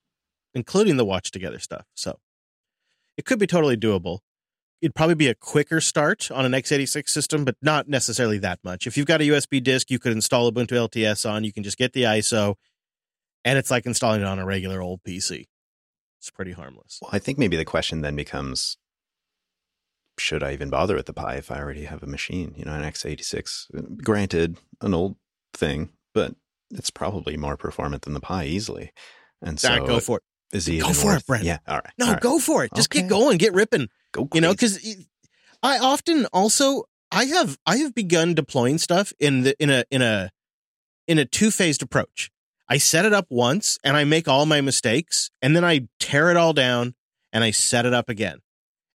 Speaker 1: including the watch together stuff. So it could be totally doable it'd probably be a quicker start on an x86 system, but not necessarily that much. If you've got a USB disk, you could install Ubuntu LTS on. You can just get the ISO, and it's like installing it on a regular old PC. It's pretty harmless.
Speaker 2: Well, I think maybe the question then becomes should I even bother with the Pi if I already have a machine? You know, an x86. Granted, an old thing, but it's probably more performant than the Pi easily. And so,
Speaker 1: go for it.
Speaker 2: Is he
Speaker 1: go for
Speaker 2: worth,
Speaker 1: it, Brent?
Speaker 2: Yeah, all right.
Speaker 1: No,
Speaker 2: all right.
Speaker 1: go for it. Just okay. get going, get ripping.
Speaker 2: Go,
Speaker 1: you know, because I often also I have I have begun deploying stuff in the in a in a in a two phased approach. I set it up once and I make all my mistakes, and then I tear it all down and I set it up again.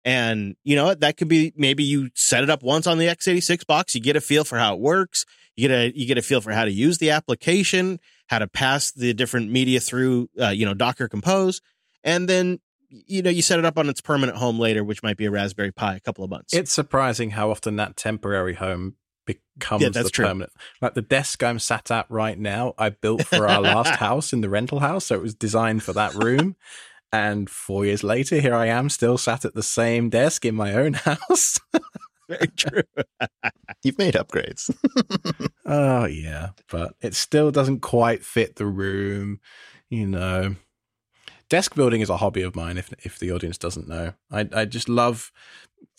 Speaker 1: And you know that could be maybe you set it up once on the x86 box, you get a feel for how it works, you get a you get a feel for how to use the application, how to pass the different media through, uh, you know, Docker Compose, and then you know you set it up on its permanent home later, which might be a Raspberry Pi, a couple of months.
Speaker 3: It's surprising how often that temporary home becomes yeah, that's the true. permanent. Like the desk I'm sat at right now, I built for our last house in the rental house, so it was designed for that room. And four years later, here I am, still sat at the same desk in my own house.
Speaker 1: Very true.
Speaker 2: You've made upgrades.
Speaker 3: oh yeah, but it still doesn't quite fit the room. You know, desk building is a hobby of mine. If if the audience doesn't know, I I just love.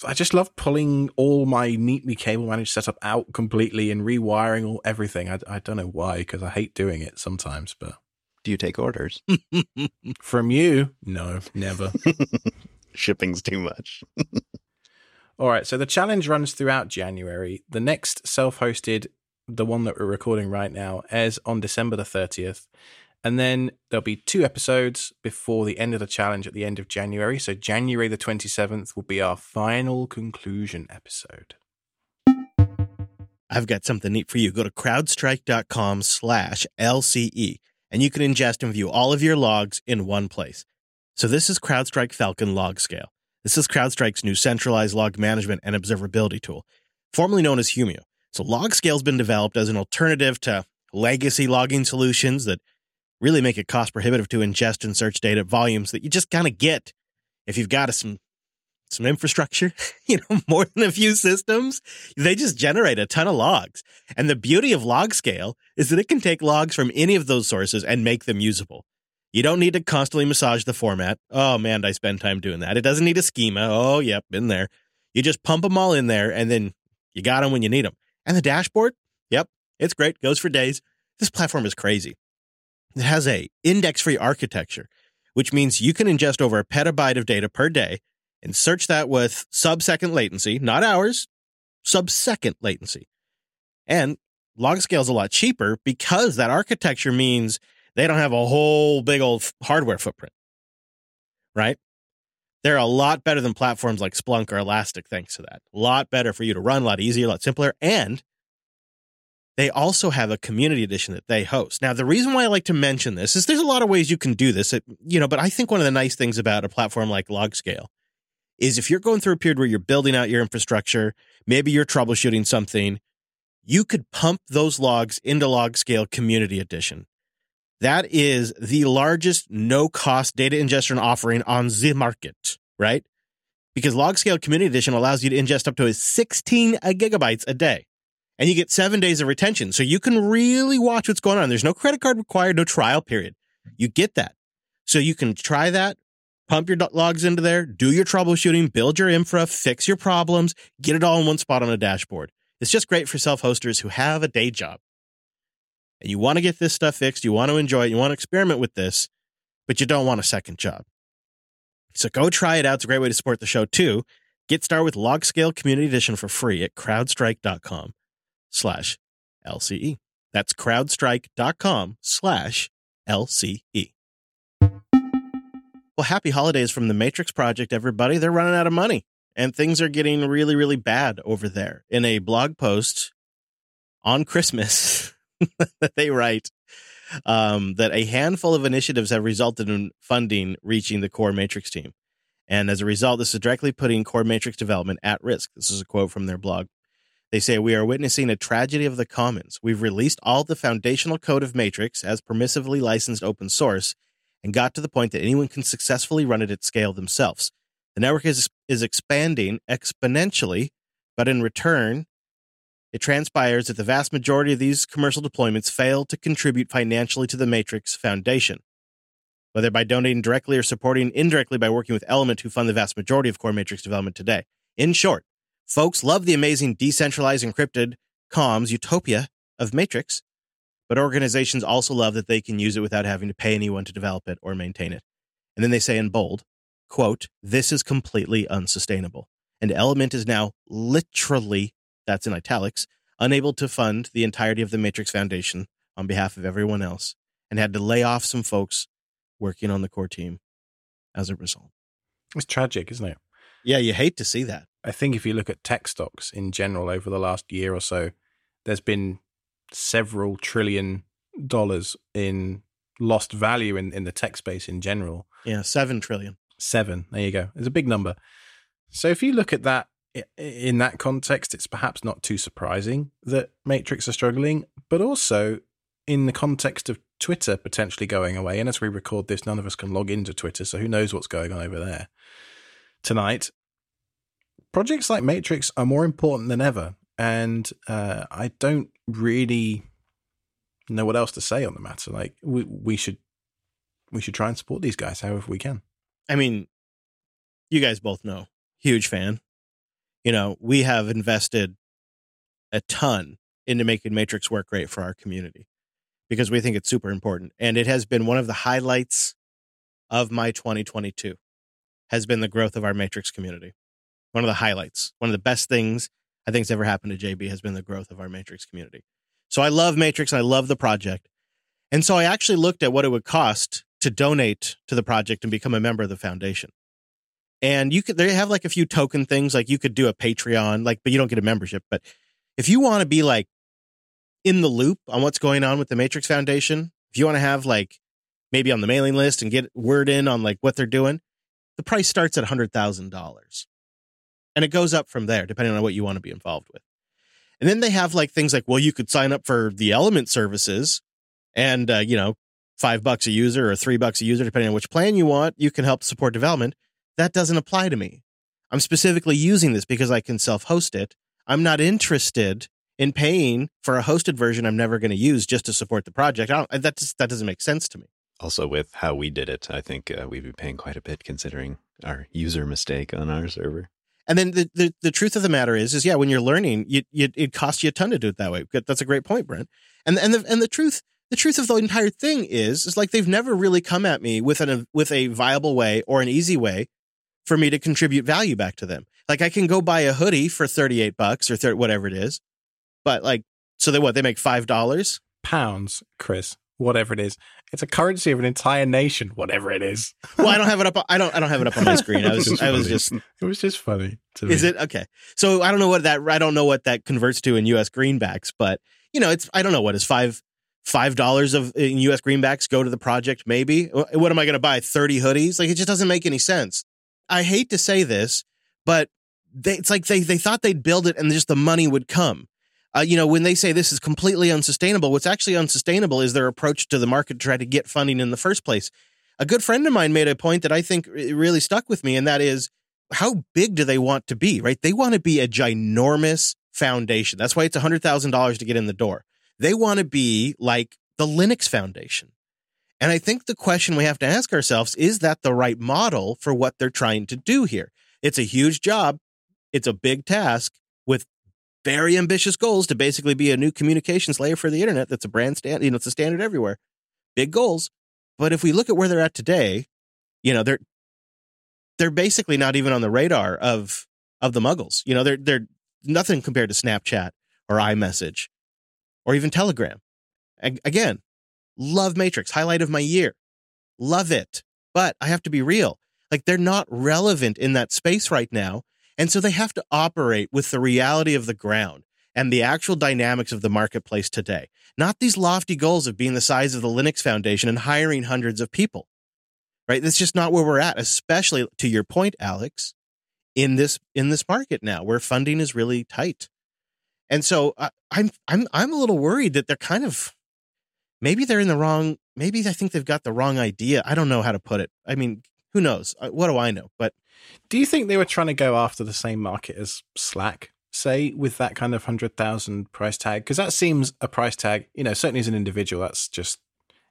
Speaker 3: I just love pulling all my neatly cable managed setup out completely and rewiring all everything. I, I don't know why because I hate doing it sometimes. But
Speaker 2: do you take orders
Speaker 3: from you? No, never.
Speaker 2: Shipping's too much.
Speaker 3: all right, so the challenge runs throughout January. The next self-hosted, the one that we're recording right now, airs on December the thirtieth And then there'll be two episodes before the end of the challenge at the end of January. So January the 27th will be our final conclusion episode.
Speaker 1: I've got something neat for you. Go to crowdstrike.com slash LCE and you can ingest and view all of your logs in one place. So this is CrowdStrike Falcon LogScale. This is CrowdStrike's new centralized log management and observability tool, formerly known as Humio. So LogScale has been developed as an alternative to legacy logging solutions that really make it cost prohibitive to ingest and search data at volumes that you just kind of get if you've got some some infrastructure, you know, more than a few systems. They just generate a ton of logs. And the beauty of LogScale is that it can take logs from any of those sources and make them usable. You don't need to constantly massage the format. Oh man, I spend time doing that. It doesn't need a schema. Oh, yep, been there. You just pump them all in there and then you got them when you need them. And the dashboard, yep, it's great. Goes for days. This platform is crazy. It has a index-free architecture, which means you can ingest over a petabyte of data per day and search that with sub-second latency, not hours, sub-second latency. And LogScale is a lot cheaper because that architecture means they don't have a whole big old hardware footprint, right? They're a lot better than platforms like Splunk or Elastic, thanks to that. A lot better for you to run, a lot easier, a lot simpler. And they also have a community edition that they host. Now, the reason why I like to mention this is there's a lot of ways you can do this, you know, but I think one of the nice things about a platform like LogScale is if you're going through a period where you're building out your infrastructure, maybe you're troubleshooting something, you could pump those logs into LogScale Community Edition. That is the largest no cost data ingestion offering on the market, right? Because LogScale Community Edition allows you to ingest up to 16 gigabytes a day and you get seven days of retention. So you can really watch what's going on. There's no credit card required, no trial period. You get that. So you can try that, pump your logs into there, do your troubleshooting, build your infra, fix your problems, get it all in one spot on a dashboard. It's just great for self hosters who have a day job. And you want to get this stuff fixed, you want to enjoy it, you want to experiment with this, but you don't want a second job. So go try it out. It's a great way to support the show too. Get started with LogScale Community Edition for free at crowdstrike.com slash LCE. That's crowdstrike.com slash LCE. Well, happy holidays from the Matrix Project, everybody. They're running out of money and things are getting really, really bad over there. In a blog post on Christmas they write, um, that a handful of initiatives have resulted in funding reaching the core Matrix team. And as a result, this is directly putting core Matrix development at risk. This is a quote from their blog. They say, We are witnessing a tragedy of the commons. We've released all the foundational code of Matrix as permissively licensed open source and got to the point that anyone can successfully run it at scale themselves. The network is, is expanding exponentially, but in return, it transpires that the vast majority of these commercial deployments fail to contribute financially to the Matrix Foundation, whether by donating directly or supporting indirectly by working with Element, who fund the vast majority of core Matrix development today. In short, Folks love the amazing decentralized encrypted comms utopia of Matrix, but organizations also love that they can use it without having to pay anyone to develop it or maintain it. And then they say in bold, quote, this is completely unsustainable. And Element is now literally, that's in italics, unable to fund the entirety of the Matrix Foundation on behalf of everyone else and had to lay off some folks working on the core team as a result.
Speaker 3: It's tragic, isn't it?
Speaker 1: Yeah, you hate to see that.
Speaker 3: I think if you look at tech stocks in general over the last year or so, there's been several trillion dollars in lost value in, in the tech space in general.
Speaker 1: Yeah, seven trillion.
Speaker 3: Seven. There you go. It's a big number. So if you look at that in that context, it's perhaps not too surprising that Matrix are struggling, but also in the context of Twitter potentially going away. And as we record this, none of us can log into Twitter, so who knows what's going on over there tonight projects like Matrix are more important than ever, and uh, I don't really know what else to say on the matter. Like we we should we should try and support these guys however we can.
Speaker 1: I mean, you guys both know, huge fan. You know, we have invested a ton into making Matrix work great for our community because we think it's super important, and it has been one of the highlights of my 2022 has been the growth of our Matrix community one of the highlights, one of the best things I think think's ever happened to JB has been the growth of our Matrix community. So I love Matrix I love the project. And so I actually looked at what it would cost to donate to the project and become a member of the foundation. And you could, they have like a few token things, like you could do a Patreon, like, but you don't get a membership. But if you want to be like in the loop on what's going on with the Matrix Foundation, if you want to have like maybe on the mailing list and get word in on like what they're doing, the price starts at $100,000. And it goes up from there, depending on what you want to be involved with. And then they have like things like, well, you could sign up for the element services and, uh, you know, five bucks a user or three bucks a user, depending on which plan you want. You can help support development. That doesn't apply to me. I'm specifically using this because I can self host it. I'm not interested in paying for a hosted version I'm never going to use just to support the project. that just, that doesn't make sense to me.
Speaker 2: Also, with how we did it, I think uh, we'd be paying quite a bit considering our user mistake on our server.
Speaker 1: And then the, the, the truth of the matter is, is yeah, when you're learning, you, you, it costs you a ton to do it that way. That's a great point, Brent. And and the and the truth the truth of the entire thing is, is like they've never really come at me with an with a viable way or an easy way for me to contribute value back to them. Like I can go buy a hoodie for thirty eight bucks or 30, whatever it is, but like, so they what? They make five dollars
Speaker 3: pounds, Chris whatever it is. It's a currency of an entire nation, whatever it is.
Speaker 1: well, I don't have it up. I don't. I don't have it up on my screen. I was. Just I was just.
Speaker 3: It was just funny.
Speaker 1: is me. it okay? So I don't know what that. I don't know what that converts to in U.S. greenbacks, but you know, it's. I don't know what is five five dollars of in U.S. greenbacks go to the project. Maybe. What am I going to buy? Thirty hoodies? Like it just doesn't make any sense. I hate to say this, but they, it's like they they thought they'd build it and just the money would come uh, you know, when they say this is completely unsustainable, what's actually unsustainable is their approach to the market to try to get funding in the first place. A good friend of mine made a point that I think really stuck with me, and that is how big do they want to be, right? They want to be a ginormous foundation. That's why it's $100,000 to get in the door. They want to be like the Linux Foundation. And I think the question we have to ask ourselves is that the right model for what they're trying to do here? It's a huge job, it's a big task very ambitious goals to basically be a new communications layer for the internet that's a brand stand you know, it's a standard everywhere. Big goals. But if we look at where they're at today, you know, they're they're basically not even on the radar of of the muggles. You know, they're they're nothing compared to Snapchat or iMessage or even Telegram. and again, love Matrix, highlight of my year. Love it. But I have to be real. Like they're not relevant in that space right now and so they have to operate with the reality of the ground and the actual dynamics of the marketplace today, not these lofty goals of being the size of the Linux Foundation and hiring hundreds of people. Right? That's just not where we're at, especially to your point, Alex, in this in this market now where funding is really tight. And so uh, I'm I'm I'm a little worried that they're kind of maybe they're in the wrong maybe I think they've got the wrong idea. I don't know how to put it. I mean, who knows? Uh, what do I know? But
Speaker 3: do you think they were trying to go after the same market as Slack, say, with that kind of 100,000 price tag? Because that seems a price tag, you know, certainly as an individual, that's just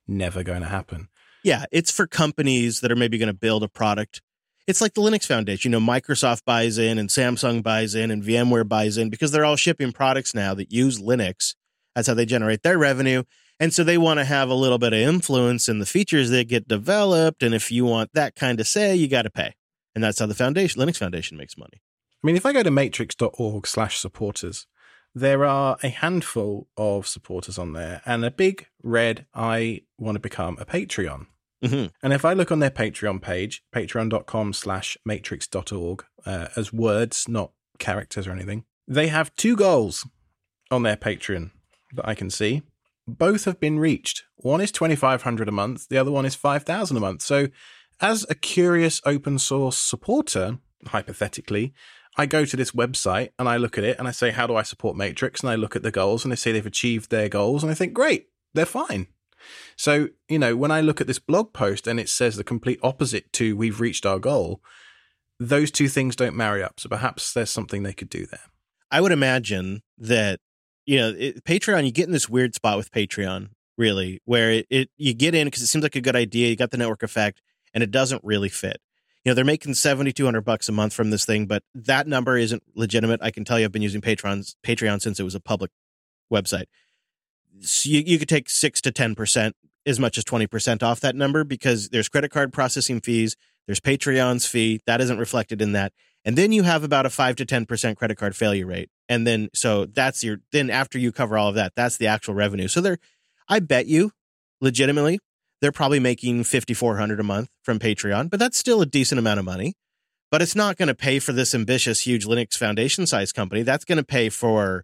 Speaker 3: never going to happen.
Speaker 1: Yeah, it's for companies that are maybe going to build a product. It's like the Linux Foundation. You know, Microsoft buys in and Samsung buys in and VMware buys in because they're all shipping products now that use Linux. That's how they generate their revenue. And so they want to have a little bit of influence in the features that get developed. And if you want that kind of say, you got to pay. And that's how the foundation, Linux Foundation makes money.
Speaker 3: I mean, if I go to matrix.org slash supporters, there are a handful of supporters on there and a big red, I want to become a Patreon. Mm-hmm. And if I look on their Patreon page, patreon.com slash matrix.org, uh, as words, not characters or anything, they have two goals on their Patreon that I can see. Both have been reached. One is 2500 a month, the other one is 5000 a month. So as a curious open source supporter, hypothetically, I go to this website and I look at it and I say, How do I support Matrix? And I look at the goals and they say they've achieved their goals. And I think, Great, they're fine. So, you know, when I look at this blog post and it says the complete opposite to we've reached our goal, those two things don't marry up. So perhaps there's something they could do there.
Speaker 1: I would imagine that, you know, it, Patreon, you get in this weird spot with Patreon, really, where it, it you get in because it seems like a good idea. You got the network effect and it doesn't really fit. You know, they're making 7200 bucks a month from this thing, but that number isn't legitimate. I can tell you I've been using Patreon Patreon since it was a public website. So you, you could take 6 to 10%, as much as 20% off that number because there's credit card processing fees, there's Patreon's fee, that isn't reflected in that. And then you have about a 5 to 10% credit card failure rate. And then so that's your then after you cover all of that, that's the actual revenue. So there I bet you legitimately, they're probably making 5400 a month from Patreon, but that's still a decent amount of money. But it's not going to pay for this ambitious, huge Linux Foundation size company. That's going to pay for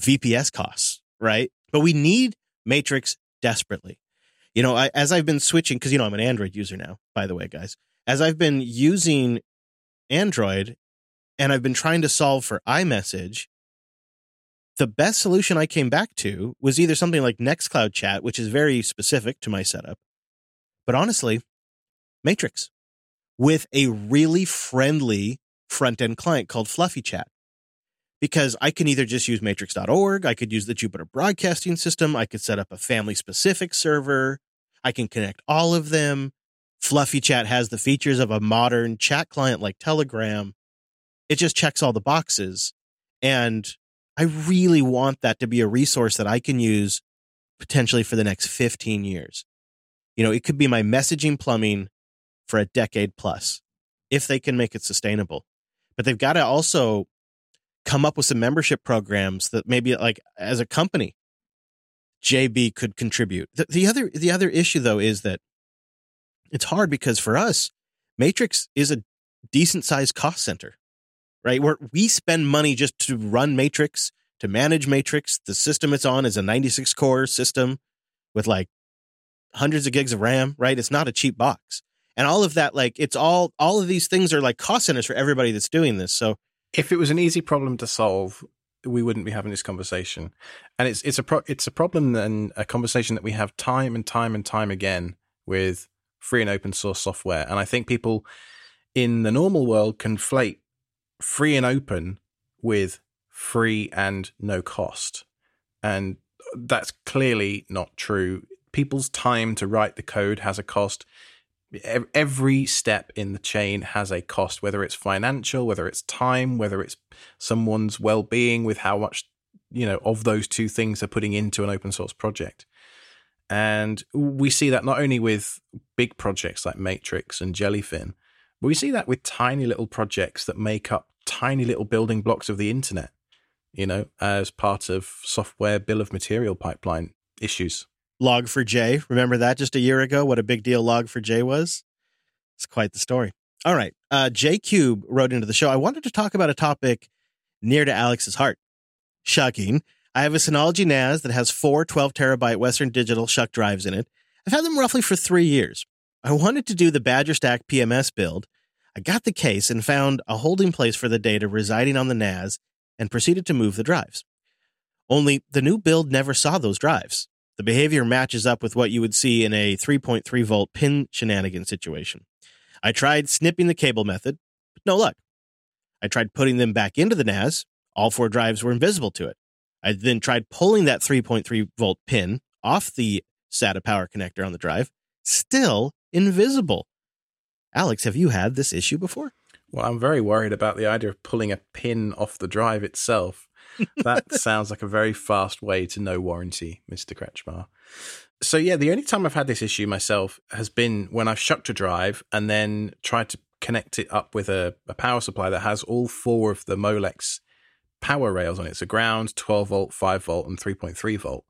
Speaker 1: VPS costs, right? But we need Matrix desperately. You know, I, as I've been switching, because, you know, I'm an Android user now, by the way, guys. As I've been using Android and I've been trying to solve for iMessage, the best solution I came back to was either something like Nextcloud Chat, which is very specific to my setup, but honestly, Matrix with a really friendly front end client called FluffyChat. Because I can either just use matrix.org, I could use the Jupiter broadcasting system, I could set up a family specific server, I can connect all of them. FluffyChat has the features of a modern chat client like Telegram. It just checks all the boxes. And I really want that to be a resource that I can use potentially for the next 15 years. You know, it could be my messaging plumbing for a decade plus if they can make it sustainable. But they've got to also come up with some membership programs that maybe like as a company JB could contribute. The, the other the other issue though is that it's hard because for us Matrix is a decent sized cost center. Right? Where we spend money just to run Matrix, to manage Matrix. The system it's on is a 96 core system with like hundreds of gigs of RAM, right? It's not a cheap box and all of that like it's all all of these things are like cost centers for everybody that's doing this so
Speaker 3: if it was an easy problem to solve we wouldn't be having this conversation and it's it's a pro- it's a problem and a conversation that we have time and time and time again with free and open source software and i think people in the normal world conflate free and open with free and no cost. And that's clearly not true. People's time to write the code has a cost. Every step in the chain has a cost whether it's financial whether it's time whether it's someone's well-being with how much you know of those two things they're putting into an open source project. And we see that not only with big projects like matrix and jellyfin but we see that with tiny little projects that make up tiny little building blocks of the internet you know as part of software bill of material pipeline issues
Speaker 1: Log4j. Remember that just a year ago? What a big deal Log4j was? It's quite the story. All right. Uh, J Cube wrote into the show. I wanted to talk about a topic near to Alex's heart. Shucking. I have a Synology NAS that has four 12 terabyte Western Digital shuck drives in it. I've had them roughly for three years. I wanted to do the Badger Stack PMS build. I got the case and found a holding place for the data residing on the NAS and proceeded to move the drives. Only the new build never saw those drives. The behavior matches up with what you would see in a 3.3 volt pin shenanigan situation. I tried snipping the cable method, but no luck. I tried putting them back into the NAS. All four drives were invisible to it. I then tried pulling that 3.3 volt pin off the SATA power connector on the drive. Still invisible. Alex, have you had this issue before?
Speaker 3: Well, I'm very worried about the idea of pulling a pin off the drive itself that sounds like a very fast way to no warranty, Mr. Kretschmar. So yeah, the only time I've had this issue myself has been when I've shucked a drive and then tried to connect it up with a, a power supply that has all four of the Molex power rails on it. So ground, 12 volt, 5 volt, and 3.3 volt.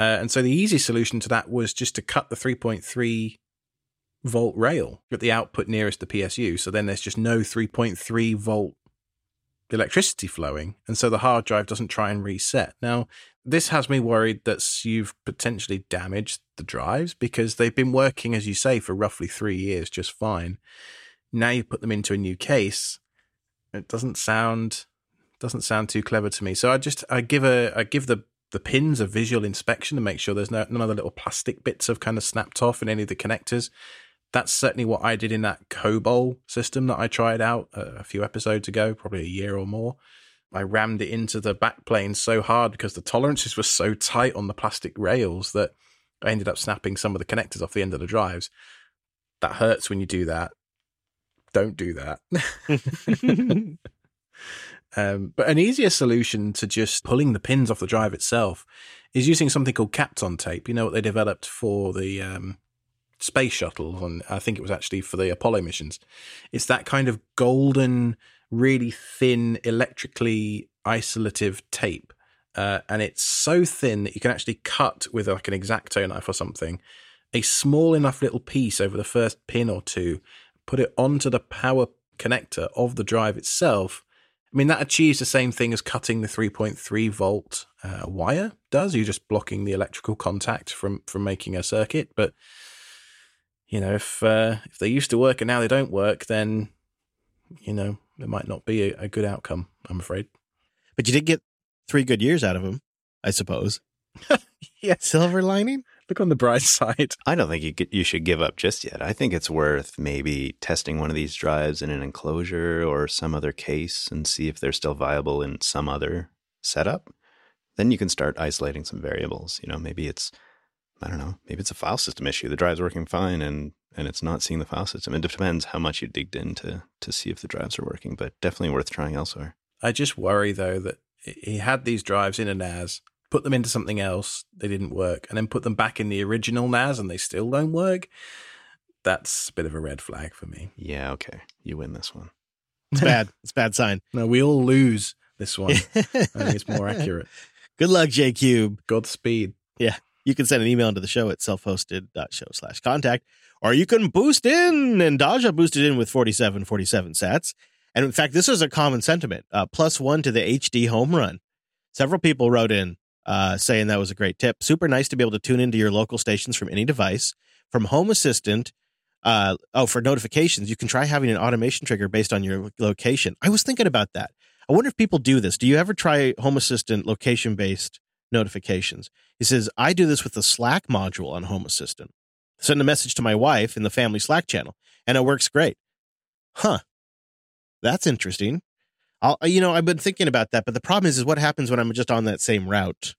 Speaker 3: Uh, and so the easy solution to that was just to cut the 3.3 volt rail at the output nearest the PSU. So then there's just no 3.3 volt electricity flowing, and so the hard drive doesn't try and reset. Now, this has me worried that you've potentially damaged the drives because they've been working, as you say, for roughly three years just fine. Now you put them into a new case. It doesn't sound doesn't sound too clever to me. So I just I give a I give the the pins a visual inspection to make sure there's no, none of the little plastic bits have kind of snapped off in any of the connectors that's certainly what I did in that Kobol system that I tried out a few episodes ago, probably a year or more. I rammed it into the backplane so hard because the tolerances were so tight on the plastic rails that I ended up snapping some of the connectors off the end of the drives. That hurts when you do that. Don't do that. um, but an easier solution to just pulling the pins off the drive itself is using something called Kapton tape. You know what they developed for the um, space shuttle, and I think it was actually for the Apollo missions. It's that kind of golden, really thin, electrically isolative tape. uh, and it's so thin that you can actually cut with like an exacto knife or something a small enough little piece over the first pin or two, put it onto the power connector of the drive itself. I mean, that achieves the same thing as cutting the 3.3 volt uh, wire does. You're just blocking the electrical contact from from making a circuit. But you know, if uh, if they used to work and now they don't work, then you know it might not be a, a good outcome. I'm afraid.
Speaker 1: But you did get three good years out of him, I suppose.
Speaker 3: Yeah.
Speaker 1: Silver lining?
Speaker 3: Look on the bright side.
Speaker 2: I don't think you could, you should give up just yet. I think it's worth maybe testing one of these drives in an enclosure or some other case and see if they're still viable in some other setup. Then you can start isolating some variables. You know, maybe it's I don't know, maybe it's a file system issue. The drive's working fine and and it's not seeing the file system. It depends how much you digged in to to see if the drives are working, but definitely worth trying elsewhere.
Speaker 3: I just worry though that he had these drives in a NAS, put them into something else, they didn't work, and then put them back in the original NAS and they still don't work. That's a bit of a red flag for me.
Speaker 2: Yeah, okay. You win this one.
Speaker 1: It's bad. it's a bad sign.
Speaker 3: No, we all lose this one. I think it's more accurate.
Speaker 1: Good luck, J Cube.
Speaker 3: Godspeed.
Speaker 1: You can send an email into the show at self-hosted.show slash contact, or you can boost in. And Daja boosted in with 47, 47 sats. And in fact, this is a common sentiment, uh, plus one to the HDHomeRun. Several people wrote in uh, saying that was a great tip. Super nice to be able to tune into your local stations from any device. From Home Assistant, uh, oh, for notifications, you can try having an automation trigger based on your location. I was thinking about that. I wonder if people do this. Do you ever try Home Assistant location based notifications? He says, I do this with the Slack module on Home Assistant. Send a message to my wife in the family Slack channel, and it works great. Huh. That's interesting. I'll, you know, I've been thinking about that, but the problem is, is what happens when I'm just on that same route?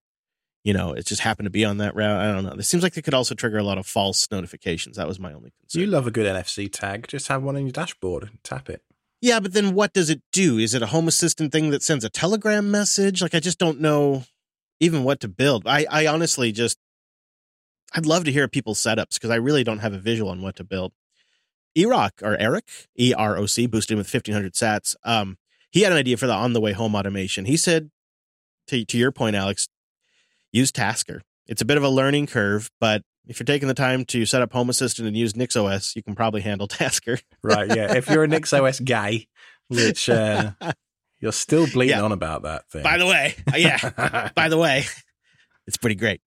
Speaker 1: You know, it just happened to be on that route. I don't know. It seems like it could also trigger a lot of false notifications. That was my only concern.
Speaker 3: You love a good NFC tag. Just have one on your dashboard and tap it.
Speaker 1: Yeah, but then what does it do? Is it a home assistant thing that sends a telegram message? Like I just don't know even what to build. I, I honestly just I'd love to hear people's setups because I really don't have a visual on what to build. Eroc or Eric, E R O C, boosted with fifteen hundred sats. Um, he had an idea for the on the way home automation. He said, to to your point, Alex, use Tasker. It's a bit of a learning curve, but if you're taking the time to set up Home Assistant and use NixOS, you can probably handle Tasker.
Speaker 3: Right. Yeah. if you're a NixOS guy, which uh, you're still bleeding
Speaker 1: Yeah.
Speaker 3: on about that thing.
Speaker 1: By the way, uh, yeah. By the way, it's pretty great.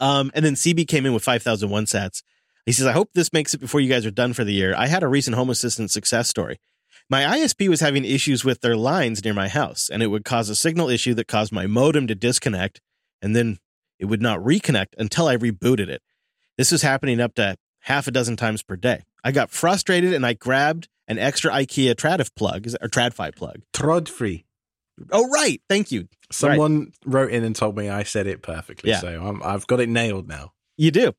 Speaker 1: Um, and then CB came in with 5,001 sats. He says, I hope this makes it before you guys are done for the year. I had a recent Home Assistant success story. My ISP was having issues with their lines near my house, and it would cause a signal issue that caused my modem to disconnect, and then it would not reconnect until I rebooted it. This was happening up to half a dozen times per day. I got frustrated and I grabbed an extra IKEA Tradif plug, or TradFi plug.
Speaker 3: Trod free.
Speaker 1: Oh, right. Thank you.
Speaker 3: Someone wrote in and told me I said it perfectly.
Speaker 1: Yeah.
Speaker 3: So I'm, I've got it nailed now.
Speaker 1: You do.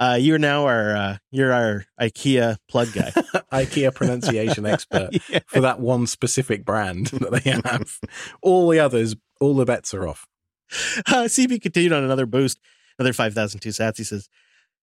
Speaker 1: Uh, you're now our uh, you're our IKEA plug guy.
Speaker 3: IKEA pronunciation expert
Speaker 1: Yeah.
Speaker 3: for that one specific brand that they have. all the others, all the bets are off.
Speaker 1: Uh, CB continued on another boost, another 5,002 sats. He says,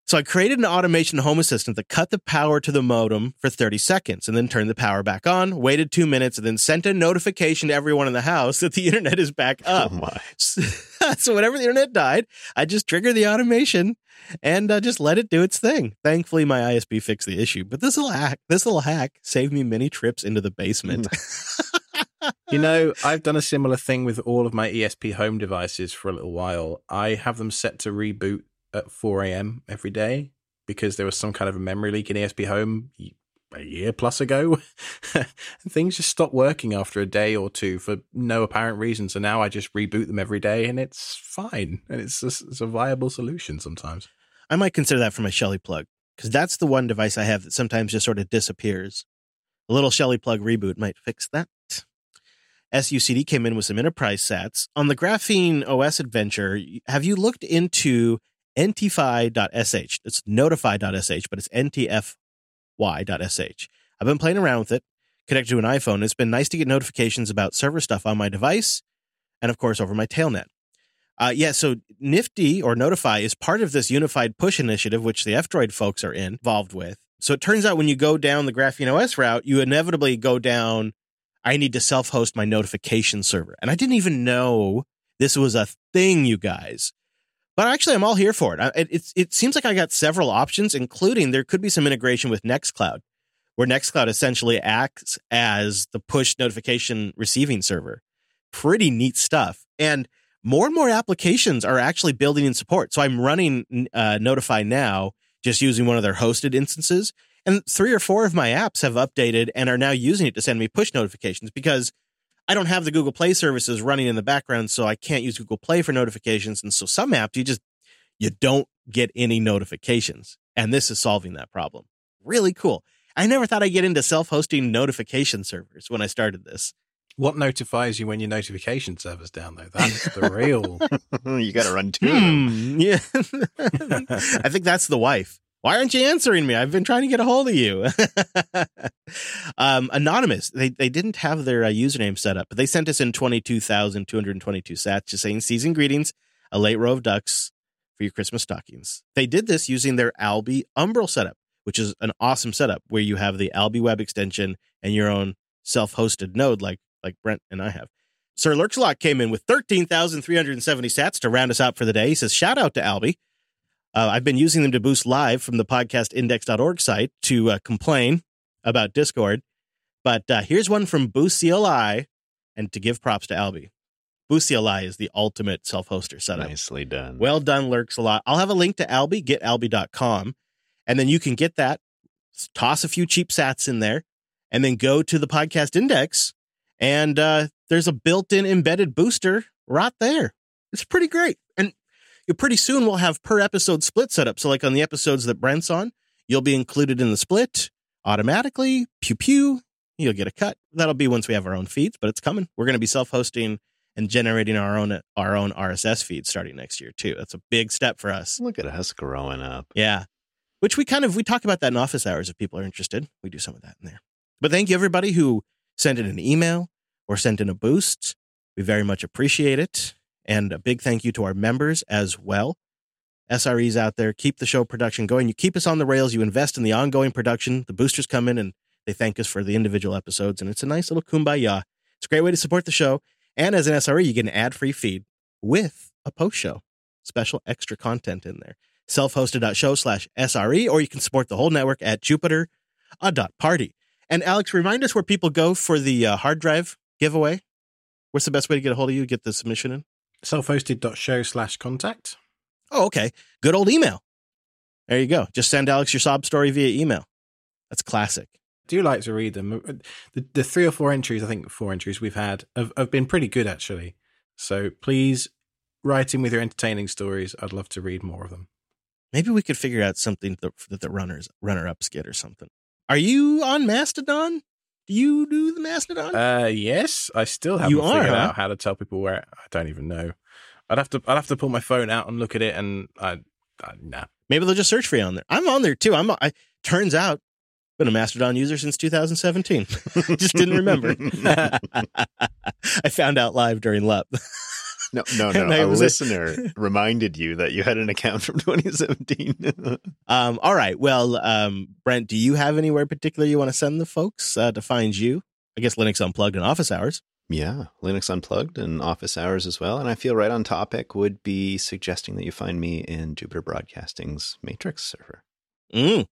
Speaker 1: So I created an automation home assistant that cut the power to the modem for 30 seconds and then turned the power back on, waited two minutes, and then sent a notification to everyone in the house that the internet is back up.
Speaker 2: Oh my.
Speaker 1: so whenever the internet died, I just triggered the automation and uh, just let it do its thing. Thankfully, my ISP fixed the issue, but this little hack, this little hack saved me many trips into the basement.
Speaker 3: You know, I've done a similar thing with all of my ESPHome devices for a little while. I have them set to reboot at 4 a.m. every day because there was some kind of a memory leak in ESPHome a year plus ago. and things just stopped working after a day or two for no apparent reason. So now I just reboot them every day and it's fine. And it's a, it's a viable solution sometimes.
Speaker 1: I might consider that for my Shelly plug because that's the one device I have that sometimes just sort of disappears. A little Shelly plug reboot might fix that. SUCD came in with some enterprise sats. On the GrapheneOS adventure, have you looked into ntify.sh? It's notify.sh, but it's ntfy.sh. I've been playing around with it, connected to an iPhone. It's been nice to get notifications about server stuff on my device and, of course, over my tailnet. Uh, yeah, so Nifty or Notify is part of this UnifiedPush initiative, which the F-Droid folks are involved with. So it turns out when you go down the GrapheneOS route, you inevitably go down, I need to self host my notification server. And I didn't even know this was a thing, you guys. But actually, I'm all here for it. It, it, it seems like I got several options, including there could be some integration with Nextcloud, where Nextcloud essentially acts as the push notification receiving server. Pretty neat stuff. And more and more applications are actually building in support. So I'm running uh, Notify now, just using one of their hosted instances. And three or four of my apps have updated and are now using it to send me push notifications because I don't have the Google Play services running in the background, so I can't use Google Play for notifications. And so some apps you just you don't get any notifications. And this is solving that problem. Really cool. I never thought I'd get into self-hosting notification servers when I started this.
Speaker 3: What notifies you when your notification server's down though? That's the real.
Speaker 2: you got to run two.
Speaker 1: Hmm, yeah. I think that's the wife. Why aren't you answering me? I've been trying to get a hold of you. um, anonymous. They they didn't have their uh, username set up, but they sent us in twenty two thousand two hundred twenty two sats, just saying season greetings, a late row of ducks for your Christmas stockings. They did this using their Alby Umbrel setup, which is an awesome setup where you have the Alby web extension and your own self hosted node, like like Brent and I have. Sir Lurkslot came in with 13,370 sats to round us out for the day. He says, shout out to Alby. Uh, I've been using them to boost live from the podcastindex.org site to uh, complain about Discord. But uh, here's one from Boost CLI and to give props to Alby. Boost CLI is the ultimate self hoster setup.
Speaker 2: Nicely done.
Speaker 1: Well done, Lurks a lot. I'll have a link to Alby, getalby.com. And then you can get that, toss a few cheap sats in there, and then go to the podcast index. And uh, there's a built in embedded booster right there. It's pretty great. Pretty soon we'll have per episode split set up. So, like on the episodes that Brent's on, you'll be included in the split automatically. Pew pew. You'll get a cut. That'll be once we have our own feeds, but it's coming. We're going to be self hosting and generating our own our own RSS feed starting next year too. That's a big step for us.
Speaker 2: Look at us growing up.
Speaker 1: Yeah. Which we kind of we talk about that in office hours if people are interested. We do some of that in there. But thank you everybody who sent in an email or sent in a boost. We very much appreciate it. And a big thank you to our members as well. SREs out there, keep the show production going. You keep us on the rails. You invest in the ongoing production. The boosters come in and they thank us for the individual episodes. And it's a nice little kumbaya. It's a great way to support the show. And as an SRE, you get an ad free feed with a post show, special extra content in there. Self hosted.show slash SRE, or you can support the whole network at Jupiter party. And Alex, remind us where people go for the uh, hard drive giveaway. What's the best way to get a hold of you? Get the submission in?
Speaker 3: Self-hosted.show slash contact.
Speaker 1: Oh, okay. Good old email. There you go. Just send Alex your sob story via email. That's classic.
Speaker 3: do like to read them. Uh, the, the three or four entries, I think four entries we've had, have, have been pretty good actually. So please write in with your entertaining stories. I'd love to read more of them.
Speaker 1: Maybe we could figure out something that the runners runner ups get or something. Are you on Mastodon? Do you do the Mastodon?
Speaker 3: Uh, yes, I still haven't
Speaker 1: You are,
Speaker 3: figured
Speaker 1: huh?
Speaker 3: out how to tell people where. I don't even know. I'd have to. I'd have to pull my phone out and look at it, and I, I nah.
Speaker 1: Maybe they'll just search for you on there. I'm on there too. I'm. I turns out been a Mastodon user since 2017. just didn't remember. I found out live during LUP.
Speaker 2: No, no, no. A listener reminded you that you had an account from 2017.
Speaker 1: Um, all right. Well, um, Brent, do you have anywhere particular you want to send the folks uh, to find you? I guess Linux Unplugged and Office Hours.
Speaker 2: yeah, Linux Unplugged and Office Hours as well. And I feel right on topic would be suggesting that you find me in Jupiter Broadcasting's Matrix server.
Speaker 1: Mm.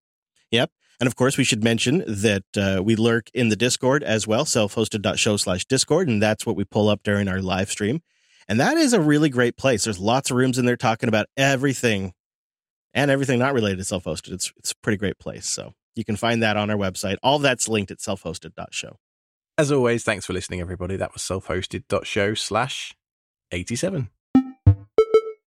Speaker 1: Yep. And of course, we should mention that uh, we lurk in the Discord as well, self-hosted.show slash Discord. And that's what we pull up during our live stream. And that is a really great place. There's lots of rooms in there talking about everything and everything not related to self-hosted. It's, it's a pretty great place. So you can find that on our website. All that's linked at self-hosted.show.
Speaker 3: As always, thanks for listening, everybody. That was self-hosted.show slash eighty-seven.